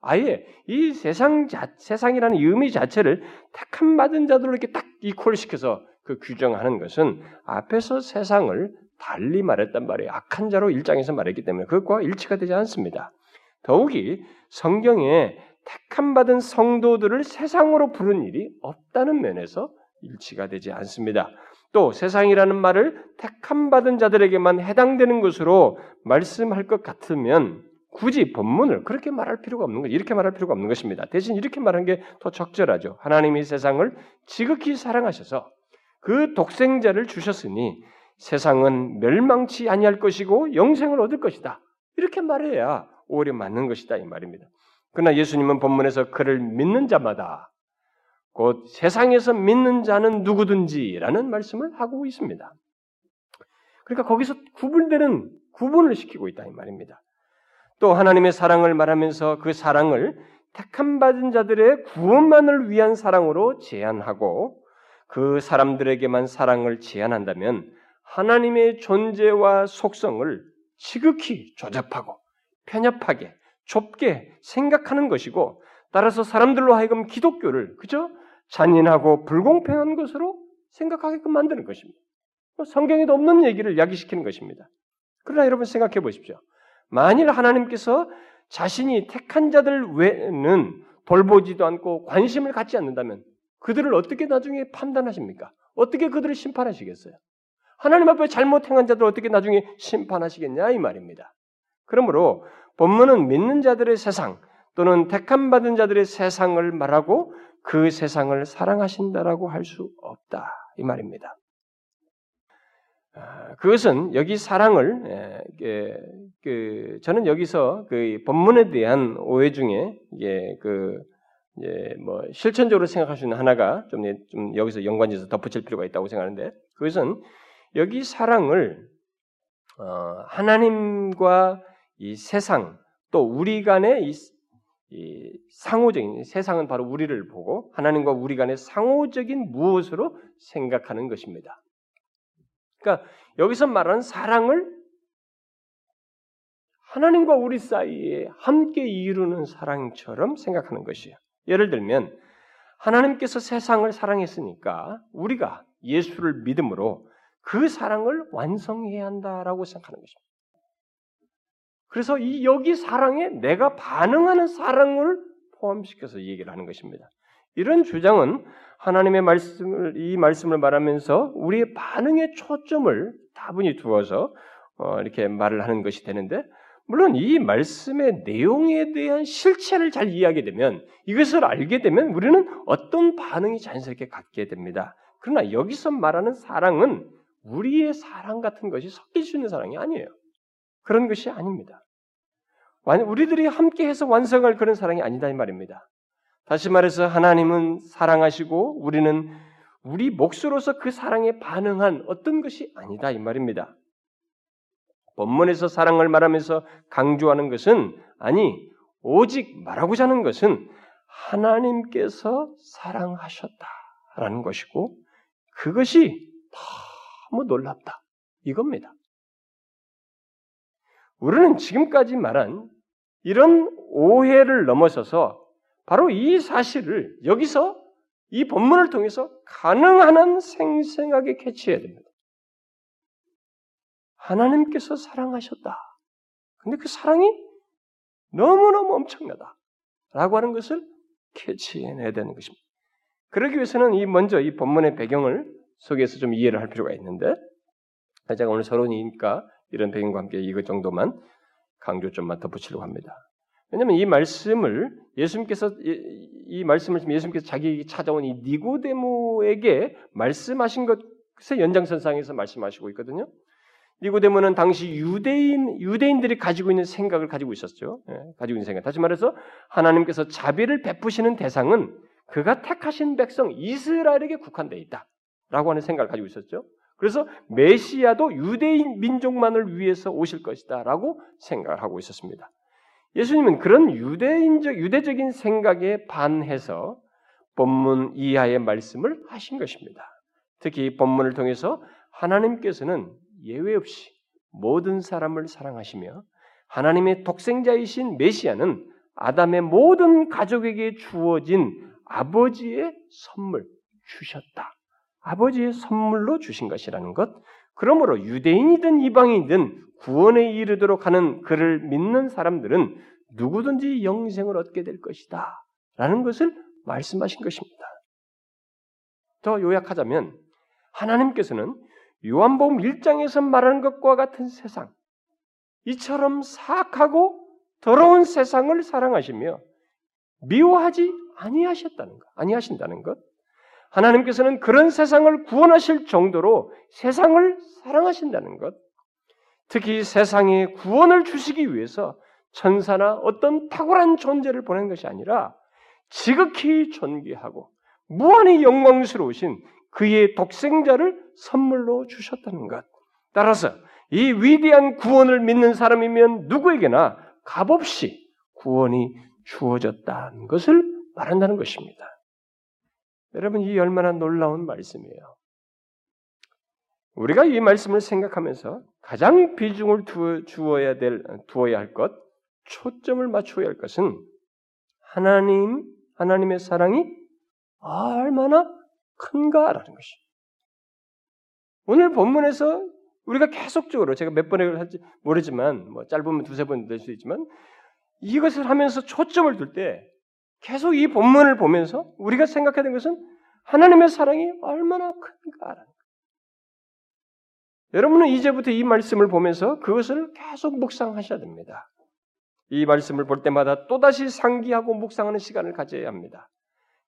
아예 이 세상 자, 세상이라는 의미 자체를 택함 받은 자들로 이렇게 딱 이퀄시켜서 그 규정하는 것은 앞에서 세상을 달리 말했단 말이에요. 악한 자로 일장에서 말했기 때문에 그것과 일치가 되지 않습니다. 더욱이 성경에 택함 받은 성도들을 세상으로 부른 일이 없다는 면에서 일치가 되지 않습니다. 또 세상이라는 말을 택함 받은 자들에게만 해당되는 것으로 말씀할 것 같으면 굳이 본문을 그렇게 말할 필요가 없는 것, 이렇게 말할 필요가 없는 것입니다. 대신 이렇게 말하는 게 더 적절하죠. 하나님이 세상을 지극히 사랑하셔서 그 독생자를 주셨으니 세상은 멸망치 아니할 것이고 영생을 얻을 것이다. 이렇게 말해야 오히려 맞는 것이다 이 말입니다. 그러나 예수님은 본문에서 그를 믿는 자마다 곧 세상에서 믿는 자는 누구든지라는 말씀을 하고 있습니다. 그러니까 거기서 구분되는 구분을 시키고 있다 이 말입니다. 또 하나님의 사랑을 말하면서 그 사랑을 택함 받은 자들의 구원만을 위한 사랑으로 제한하고 그 사람들에게만 사랑을 제한한다면 하나님의 존재와 속성을 지극히 조잡하고 편협하게 좁게 생각하는 것이고 따라서 사람들로 하여금 기독교를 그죠? 잔인하고 불공평한 것으로 생각하게끔 만드는 것입니다. 뭐 성경에도 없는 얘기를 야기시키는 것입니다. 그러나 여러분 생각해 보십시오. 만일 하나님께서 자신이 택한 자들 외에는 돌보지도 않고 관심을 갖지 않는다면 그들을 어떻게 나중에 판단하십니까? 어떻게 그들을 심판하시겠어요? 하나님 앞에 잘못 행한 자들 어떻게 나중에 심판하시겠냐 이 말입니다. 그러므로 본문은 믿는 자들의 세상 또는 택함 받은 자들의 세상을 말하고 그 세상을 사랑하신다라고 할 수 없다 이 말입니다. 아, 그것은 여기 사랑을 그 저는 여기서 그 본문에 대한 오해 중에 그 이제 뭐 실천적으로 생각할 수 있는 하나가 좀, 좀 여기서 연관지어서 덧붙일 필요가 있다고 생각하는데 그것은 여기 사랑을 어, 하나님과 이 세상 또 우리 간의 이, 이 상호적인 세상은 바로 우리를 보고 하나님과 우리 간의 상호적인 무엇으로 생각하는 것입니다. 그러니까 여기서 말하는 사랑을 하나님과 우리 사이에 함께 이루는 사랑처럼 생각하는 것이에요. 예를 들면 하나님께서 세상을 사랑했으니까 우리가 예수를 믿음으로 그 사랑을 완성해야 한다라고 생각하는 것입니다. 그래서 이 여기 사랑에 내가 반응하는 사랑을 포함시켜서 얘기를 하는 것입니다. 이런 주장은 하나님의 말씀을 이 말씀을 말하면서 우리의 반응에 초점을 다분히 두어서 어, 이렇게 말을 하는 것이 되는데 물론 이 말씀의 내용에 대한 실체를 잘 이해하게 되면 이것을 알게 되면 우리는 어떤 반응이 자연스럽게 갖게 됩니다. 그러나 여기서 말하는 사랑은 우리의 사랑 같은 것이 섞일 수 있는 사랑이 아니에요. 그런 것이 아닙니다. 우리들이 함께해서 완성할 그런 사랑이 아니다 이 말입니다. 다시 말해서 하나님은 사랑하시고 우리는 우리 몫으로서 그 사랑에 반응한 어떤 것이 아니다 이 말입니다. 본문에서 사랑을 말하면서 강조하는 것은 아니 오직 말하고자 하는 것은 하나님께서 사랑하셨다라는 것이고 그것이 너무 놀랍다 이겁니다. 우리는 지금까지 말한 이런 오해를 넘어서서 바로 이 사실을 여기서 이 본문을 통해서 가능한 한 생생하게 캐치해야 됩니다. 하나님께서 사랑하셨다. 근데 그 사랑이 너무너무 엄청나다. 라고 하는 것을 캐치해내야 되는 것입니다. 그러기 위해서는 이 먼저 이 본문의 배경을 속에서 좀 이해를 할 필요가 있는데 제가 오늘 서론이니까 이런 배경과 함께 이것 정도만 강조 좀만 덧붙이려고 합니다. 왜냐하면 이 말씀을 예수님께서 이, 이 말씀을 예수님께서 자기 찾아온 이 니고데모에게 말씀하신 것의 연장선상에서 말씀하시고 있거든요. 니고데모는 당시 유대인 유대인들이 가지고 있는 생각을 가지고 있었죠. 예, 가지고 있는 생각. 다시 말해서 하나님께서 자비를 베푸시는 대상은 그가 택하신 백성 이스라엘에게 국한되어 있다라고 하는 생각을 가지고 있었죠. 그래서 메시아도 유대인 민족만을 위해서 오실 것이다라고 생각을 하고 있었습니다. 예수님은 그런 유대인적 유대적인 생각에 반해서 본문 이하의 말씀을 하신 것입니다. 특히 본문을 통해서 하나님께서는 예외 없이 모든 사람을 사랑하시며 하나님의 독생자이신 메시아는 아담의 모든 가족에게 주어진 아버지의 선물 주셨다. 아버지의 선물로 주신 것이라는 것. 그러므로 유대인이든 이방인이든 구원에 이르도록 하는 그를 믿는 사람들은 누구든지 영생을 얻게 될 것이다. 라는 것을 말씀하신 것입니다. 더 요약하자면 하나님께서는 요한복음 1장에서 말하는 것과 같은 세상, 이처럼 사악하고 더러운 세상을 사랑하시며 미워하지 아니하셨다는 것, 아니하신다는 것. 하나님께서는 그런 세상을 구원하실 정도로 세상을 사랑하신다는 것. 특히 세상에 구원을 주시기 위해서 천사나 어떤 탁월한 존재를 보낸 것이 아니라 지극히 존귀하고 무한히 영광스러우신 그의 독생자를 선물로 주셨다는 것. 따라서 이 위대한 구원을 믿는 사람이면 누구에게나 값없이 구원이 주어졌다는 것을 말한다는 것입니다. 여러분, 이 얼마나 놀라운 말씀이에요. 우리가 이 말씀을 생각하면서 가장 비중을 두어야 될, 두어야 할 것, 초점을 맞추어야 할 것은 하나님, 하나님의 사랑이 얼마나 큰가라는 것이. 오늘 본문에서 우리가 계속적으로 제가 몇 번을 할지 모르지만 뭐 짧으면 두세 번 될 수 있지만 이것을 하면서 초점을 둘 때 계속 이 본문을 보면서 우리가 생각해야 되는 것은 하나님의 사랑이 얼마나 큰가라는 것. 여러분은 이제부터 이 말씀을 보면서 그것을 계속 묵상하셔야 됩니다. 이 말씀을 볼 때마다 또다시 상기하고 묵상하는 시간을 가져야 합니다.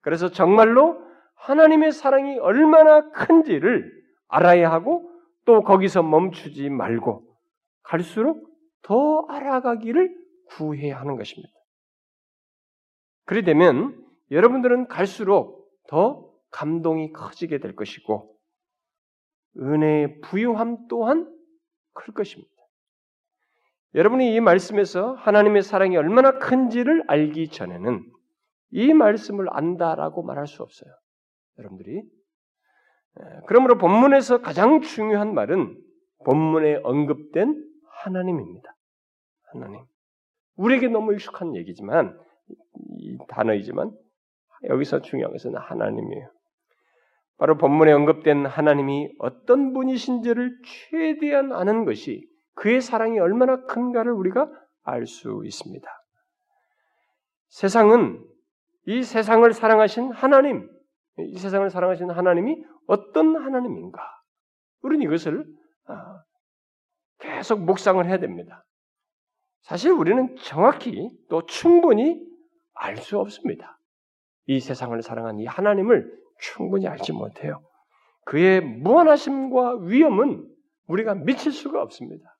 그래서 정말로 하나님의 사랑이 얼마나 큰지를 알아야 하고 또 거기서 멈추지 말고 갈수록 더 알아가기를 구해야 하는 것입니다. 그리 되면 여러분들은 갈수록 더 감동이 커지게 될 것이고 은혜의 부유함 또한 클 것입니다. 여러분이 이 말씀에서 하나님의 사랑이 얼마나 큰지를 알기 전에는 이 말씀을 안다라고 말할 수 없어요. 여러분들이. 그러므로 본문에서 가장 중요한 말은 본문에 언급된 하나님입니다. 하나님. 우리에게 너무 익숙한 얘기지만 이 단어이지만 여기서 중요한 것은 하나님이에요. 바로 본문에 언급된 하나님이 어떤 분이신지를 최대한 아는 것이 그의 사랑이 얼마나 큰가를 우리가 알 수 있습니다. 세상은 이 세상을 사랑하신 하나님, 이 세상을 사랑하시는 하나님이 어떤 하나님인가? 우리는 이것을 아, 계속 묵상을 해야 됩니다. 사실 우리는 정확히 또 충분히 알 수 없습니다. 이 세상을 사랑한 이 하나님을 충분히 알지 못해요. 그의 무한하심과 위엄은 우리가 미칠 수가 없습니다.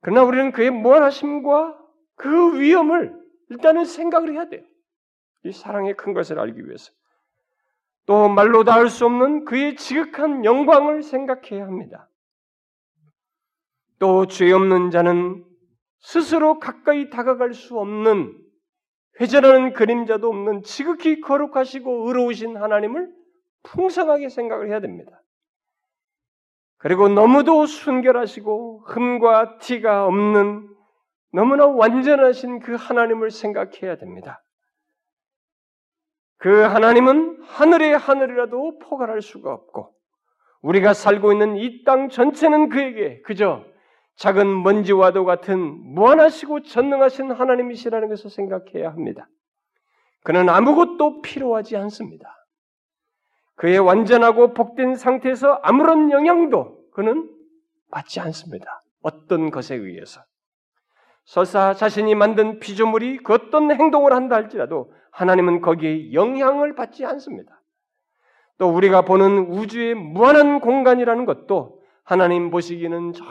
그러나 우리는 그의 무한하심과 그 위엄을 일단은 생각을 해야 돼요. 이 사랑의 큰 것을 알기 위해서. 또 말로 닿을 수 없는 그의 지극한 영광을 생각해야 합니다. 또 죄 없는 자는 스스로 가까이 다가갈 수 없는 회전하는 그림자도 없는 지극히 거룩하시고 의로우신 하나님을 풍성하게 생각을 해야 됩니다. 그리고 너무도 순결하시고 흠과 티가 없는 너무나 완전하신 그 하나님을 생각해야 됩니다. 그 하나님은 하늘의 하늘이라도 포괄할 수가 없고 우리가 살고 있는 이 땅 전체는 그에게 그저 작은 먼지와도 같은 무한하시고 전능하신 하나님이시라는 것을 생각해야 합니다. 그는 아무것도 필요하지 않습니다. 그의 완전하고 복된 상태에서 아무런 영향도 그는 받지 않습니다. 어떤 것에 의해서. 설사 자신이 만든 피조물이 그 어떤 행동을 한다 할지라도 하나님은 거기에 영향을 받지 않습니다. 또 우리가 보는 우주의 무한한 공간이라는 것도 하나님 보시기에는 저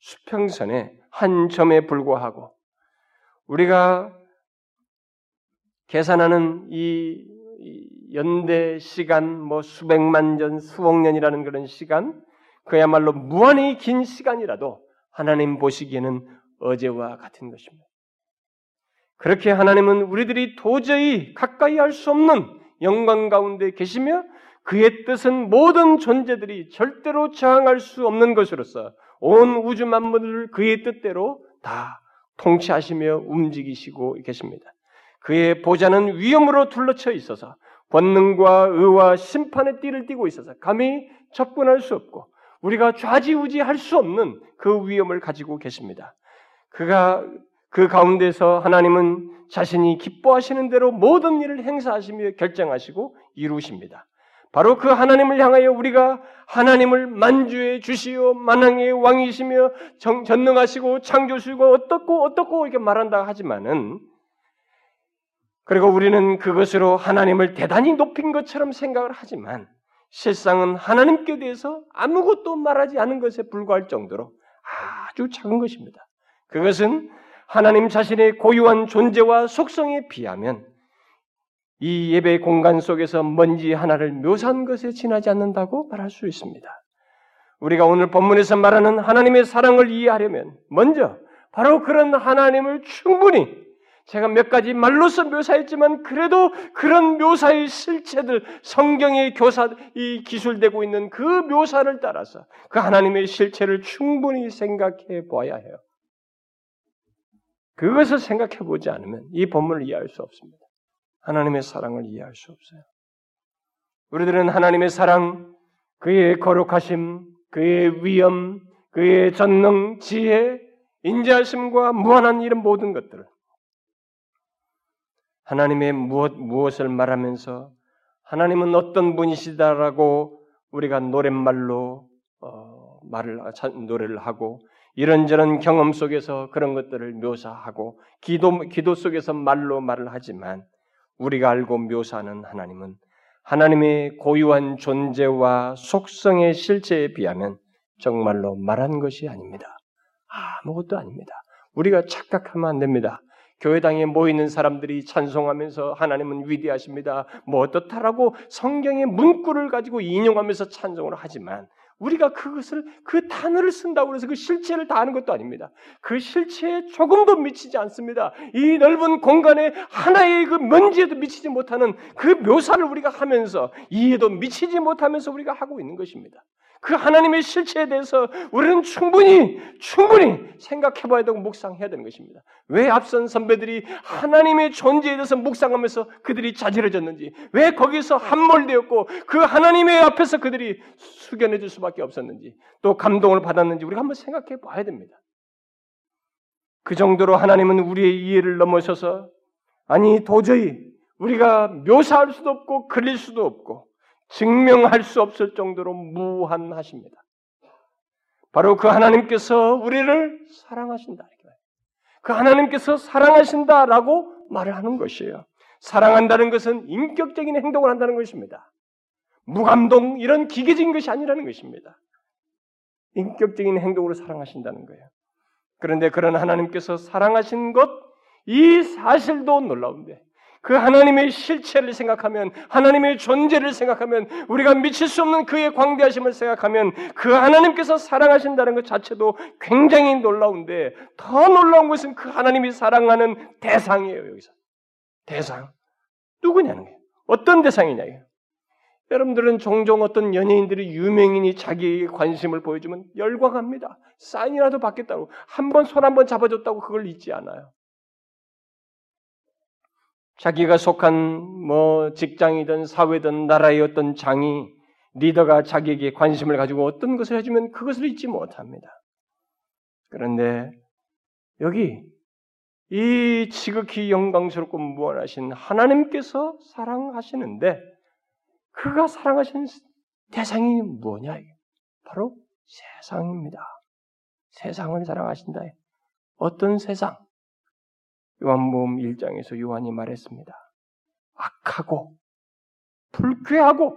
수평선의 한 점에 불과하고 우리가 계산하는 이 연대 시간, 뭐 수백만 년, 수억 년이라는 그런 시간, 그야말로 무한히 긴 시간이라도 하나님 보시기에는 어제와 같은 것입니다. 그렇게 하나님은 우리들이 도저히 가까이 할 수 없는 영광 가운데 계시며 그의 뜻은 모든 존재들이 절대로 저항할 수 없는 것으로서 온 우주 만물을 그의 뜻대로 다 통치하시며 움직이시고 계십니다. 그의 보좌는 위험으로 둘러쳐 있어서 권능과 의와 심판의 띠를 띠고 있어서 감히 접근할 수 없고 우리가 좌지우지할 수 없는 그 위험을 가지고 계십니다. 그가 그 가운데서 하나님은 자신이 기뻐하시는 대로 모든 일을 행사하시며 결정하시고 이루십니다. 바로 그 하나님을 향하여 우리가 하나님을 만주의 주시오 만왕의 왕이시며 정, 전능하시고 창조주고 어떻고 어떻고 이렇게 말한다 하지만은 그리고 우리는 그것으로 하나님을 대단히 높인 것처럼 생각을 하지만 실상은 하나님께 대해서 아무것도 말하지 않은 것에 불과할 정도로 아주 작은 것입니다. 그것은 하나님 자신의 고유한 존재와 속성에 비하면 이 예배 공간 속에서 먼지 하나를 묘사한 것에 지나지 않는다고 말할 수 있습니다. 우리가 오늘 본문에서 말하는 하나님의 사랑을 이해하려면 먼저 바로 그런 하나님을 충분히 제가 몇 가지 말로서 묘사했지만 그래도 그런 묘사의 실체들 성경의 교사 이 기술되고 있는 그 묘사를 따라서 그 하나님의 실체를 충분히 생각해 보아야 해요. 그것을 생각해 보지 않으면 이 본문을 이해할 수 없습니다. 하나님의 사랑을 이해할 수 없어요. 우리들은 하나님의 사랑, 그의 거룩하심, 그의 위엄, 그의 전능, 지혜, 인자하심과 무한한 이런 모든 것들을 하나님의 무엇 무엇을 말하면서 하나님은 어떤 분이시다라고 우리가 노랫말로 어, 말을 노래를 하고 이런저런 경험 속에서 그런 것들을 묘사하고 기도 기도 속에서 말로 말을 하지만 우리가 알고 묘사하는 하나님은 하나님의 고유한 존재와 속성의 실체에 비하면 정말로 말한 것이 아닙니다. 아무것도 아닙니다. 우리가 착각하면 안 됩니다. 교회당에 모이는 사람들이 찬송하면서 하나님은 위대하십니다. 뭐 어떻다라고 성경의 문구를 가지고 인용하면서 찬송을 하지만 우리가 그것을 그 단어를 쓴다고 해서 그 실체를 다 아는 것도 아닙니다. 그 실체에 조금도 미치지 않습니다. 이 넓은 공간에 하나의 그 먼지에도 미치지 못하는 그 묘사를 우리가 하면서 이해도 미치지 못하면서 우리가 하고 있는 것입니다. 그 하나님의 실체에 대해서 우리는 충분히 충분히 생각해 봐야 되고 묵상해야 되는 것입니다. 왜 앞선 선배들이 하나님의 존재에 대해서 묵상하면서 그들이 자질해졌는지, 왜 거기서 함몰되었고 그 하나님의 앞에서 그들이 숙연해 줄 수밖에 없었는지, 또 감동을 받았는지 우리가 한번 생각해 봐야 됩니다. 그 정도로 하나님은 우리의 이해를 넘어서서 아니 도저히 우리가 묘사할 수도 없고 그릴 수도 없고 증명할 수 없을 정도로 무한하십니다. 바로 그 하나님께서 우리를 사랑하신다. 그 하나님께서 사랑하신다라고 말을 하는 것이에요. 사랑한다는 것은 인격적인 행동을 한다는 것입니다. 무감동 이런 기계적인 것이 아니라는 것입니다. 인격적인 행동으로 사랑하신다는 거예요. 그런데 그런 하나님께서 사랑하신 것 이 사실도 놀라운데 그 하나님의 실체를 생각하면, 하나님의 존재를 생각하면, 우리가 미칠 수 없는 그의 광대하심을 생각하면, 그 하나님께서 사랑하신다는 것 자체도 굉장히 놀라운데, 더 놀라운 것은 그 하나님이 사랑하는 대상이에요, 여기서. 대상. 누구냐는 거예요. 어떤 대상이냐, 이요 여러분들은 종종 어떤 연예인들이 유명인이 자기에게 관심을 보여주면 열광합니다. 사인이라도 받겠다고. 한 번 손 한 번 잡아줬다고 그걸 잊지 않아요. 자기가 속한 뭐 직장이든 사회든 나라의 어떤 장이 리더가 자기에게 관심을 가지고 어떤 것을 해주면 그것을 잊지 못합니다. 그런데 여기 이 지극히 영광스럽고 무한하신 하나님께서 사랑하시는데 그가 사랑하시는 대상이 뭐냐? 바로 세상입니다. 세상을 사랑하신다. 어떤 세상? 요한복음 1장에서 요한이 말했습니다. 악하고 불쾌하고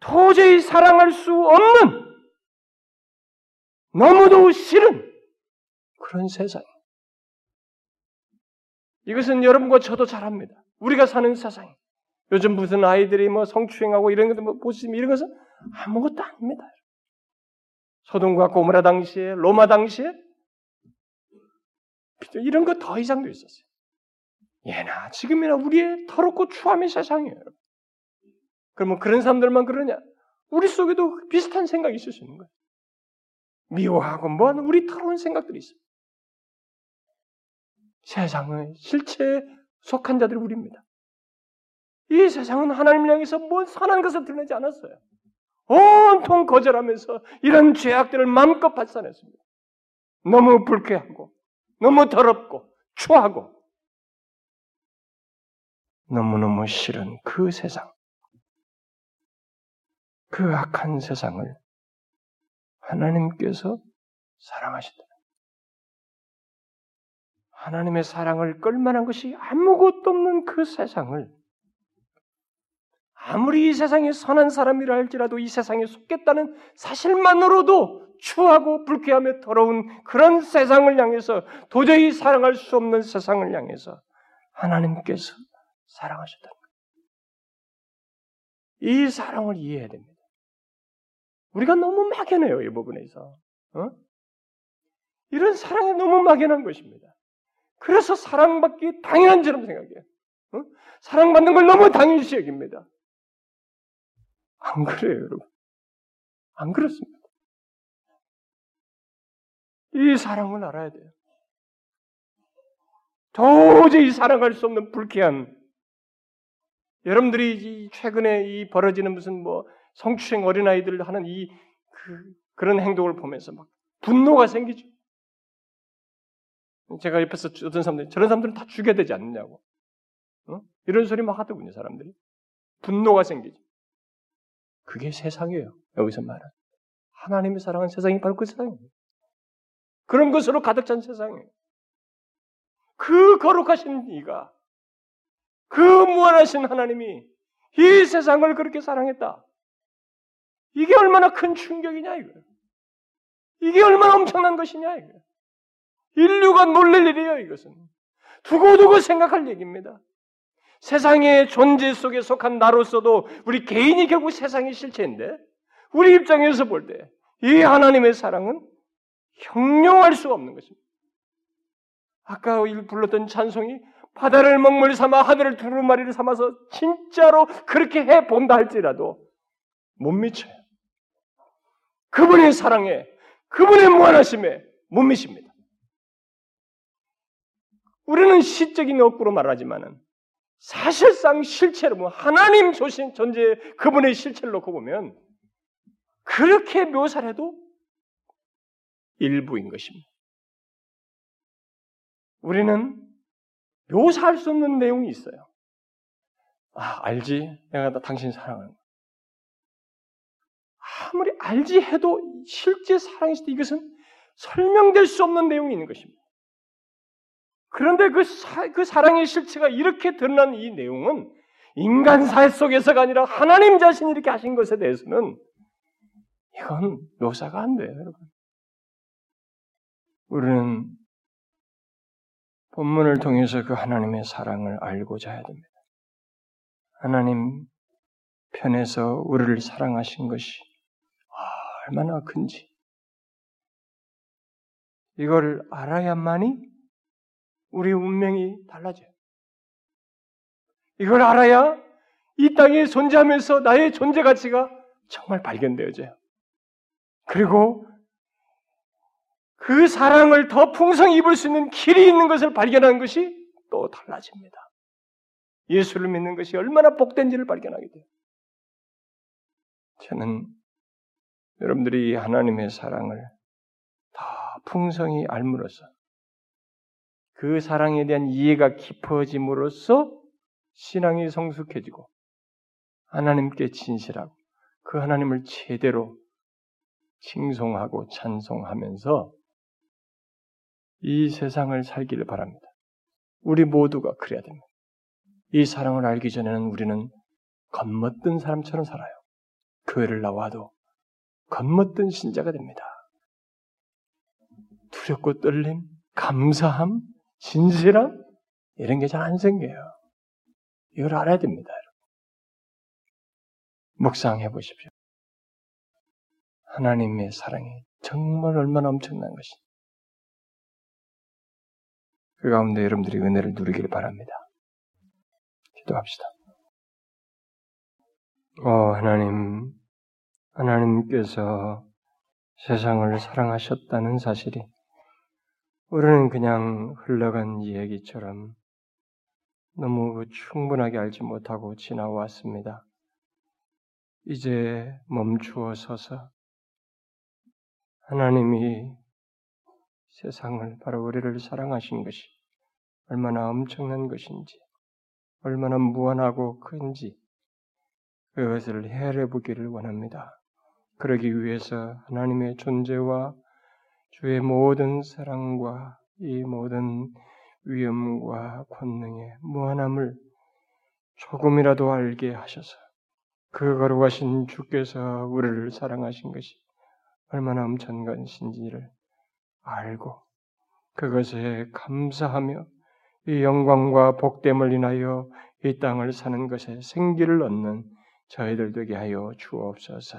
도저히 사랑할 수 없는 너무도 싫은 그런 세상. 이것은 여러분과 저도 잘 압니다. 우리가 사는 세상. 요즘 무슨 아이들이 뭐 성추행하고 이런 것도 뭐 보시면 이런 것은 아무것도 아닙니다. 소돔과 고모라 당시에 로마 당시에 이런 거더 이상도 있었어요. 예나 지금이나 우리의 더럽고 추함의 세상이에요. 그러면 그런 사람들만 그러냐? 우리 속에도 비슷한 생각이 있을 수 있는 거예요. 미워하고 뭐하는 우리 더러운 생각들이 있어요. 세상의 실체에 속한 자들이 우리입니다. 이 세상은 하나님을 향해서 뭔 선한 것을 드러내지 않았어요. 온통 거절하면서 이런 죄악들을 마음껏 발산했습니다. 너무 불쾌하고 너무 더럽고 추하고 너무너무 싫은 그 세상, 그 악한 세상을 하나님께서 사랑하신다. 하나님의 사랑을 끌만한 것이 아무것도 없는 그 세상을 아무리 이 세상에 선한 사람이라 할지라도 이 세상에 속겠다는 사실만으로도 추하고 불쾌하며 더러운 그런 세상을 향해서 도저히 사랑할 수 없는 세상을 향해서 하나님께서 사랑하셨다. 이 사랑을 이해해야 됩니다. 우리가 너무 막연해요, 이 부분에서. 어? 이런 사랑이 너무 막연한 것입니다. 그래서 사랑받기 당연한처럼 생각해요. 어? 사랑받는 걸 너무 당연시 여깁니다. 안 그래요, 여러분. 안 그렇습니다. 이 사랑을 알아야 돼요. 도저히 사랑할 수 없는 불쾌한 여러분들이 최근에 이 벌어지는 무슨 뭐 성추행 어린아이들 하는 이 그, 그런 행동을 보면서 막 분노가 생기죠. 제가 옆에서 어떤 사람들 저런 사람들은 다 죽여야 되지 않느냐고 어? 이런 소리 막 하더군요 사람들이 분노가 생기죠. 그게 세상이에요. 여기서 말은 하나님의 사랑은 세상이 바로 그 세상이에요. 그런 것으로 가득 찬 세상이에요. 그 거룩하신 이가 그 무한하신 하나님이 이 세상을 그렇게 사랑했다. 이게 얼마나 큰 충격이냐 이거. 이게 얼마나 엄청난 것이냐 이거. 인류가 놀랄 일이에요 이것은. 두고두고 생각할 얘기입니다. 세상의 존재 속에 속한 나로서도 우리 개인이 결국 세상의 실체인데 우리 입장에서 볼 때 이 하나님의 사랑은 형용할 수 없는 것입니다. 아까 불렀던 찬송이 바다를 먹물 삼아 하늘을 두루마리를 삼아서 진짜로 그렇게 해 본다 할지라도 못 미쳐요. 그분의 사랑에 그분의 무한하심에 못 미십니다. 우리는 시적인 억구로 말하지만은 사실상 실체로 뭐 하나님 조신 존재 그분의 실체를 놓고 보면 그렇게 묘사를 해도 일부인 것입니다. 우리는 묘사할 수 없는 내용이 있어요. 아, 알지? 내가 당신 사랑하는 거. 아무리 알지 해도 실제 사랑일 때 이것은 설명될 수 없는 내용이 있는 것입니다. 그런데 그, 사, 그 사랑의 실체가 이렇게 드러난 이 내용은 인간 사회 속에서가 아니라 하나님 자신이 이렇게 하신 것에 대해서는 이건 묘사가 안 돼요, 여러분. 우리는 본문을 통해서 그 하나님의 사랑을 알고자 해야 됩니다. 하나님 편에서 우리를 사랑하신 것이 얼마나 큰지 이걸 알아야만이 우리 운명이 달라져요. 이걸 알아야 이 땅에 존재하면서 나의 존재 가치가 정말 발견되어져요. 그리고 그 사랑을 더 풍성히 입을 수 있는 길이 있는 것을 발견하는 것이 또 달라집니다. 예수를 믿는 것이 얼마나 복된지를 발견하게 돼요. 저는 여러분들이 하나님의 사랑을 다 풍성히 알므로써 그 사랑에 대한 이해가 깊어짐으로써 신앙이 성숙해지고 하나님께 진실하고 그 하나님을 제대로 칭송하고 찬송하면서 이 세상을 살기를 바랍니다. 우리 모두가 그래야 됩니다. 이 사랑을 알기 전에는 우리는 겉멋든 사람처럼 살아요. 교회를 나와도 겉멋든 신자가 됩니다. 두렵고 떨림, 감사함, 진실함 이런 게 잘 안 생겨요. 이걸 알아야 됩니다. 묵상해 보십시오. 하나님의 사랑이 정말 얼마나 엄청난 것이. 그 가운데 여러분들이 은혜를 누리기를 바랍니다. 기도합시다. 어, 하나님, 하나님께서 세상을 사랑하셨다는 사실이 우리는 그냥 흘러간 이야기처럼 너무 충분하게 알지 못하고 지나왔습니다. 이제 멈추어 서서 하나님이 세상을 바로 우리를 사랑하신 것이 얼마나 엄청난 것인지, 얼마나 무한하고 큰지 그것을 헤아려 보기를 원합니다. 그러기 위해서 하나님의 존재와 주의 모든 사랑과 이 모든 위엄과 권능의 무한함을 조금이라도 알게 하셔서 그 거룩하신 주께서 우리를 사랑하신 것이 얼마나 엄청난 것인지를 알고 그것에 감사하며 이 영광과 복됨을 인하여 이 땅을 사는 것에 생기를 얻는 저희들 되게 하여 주옵소서.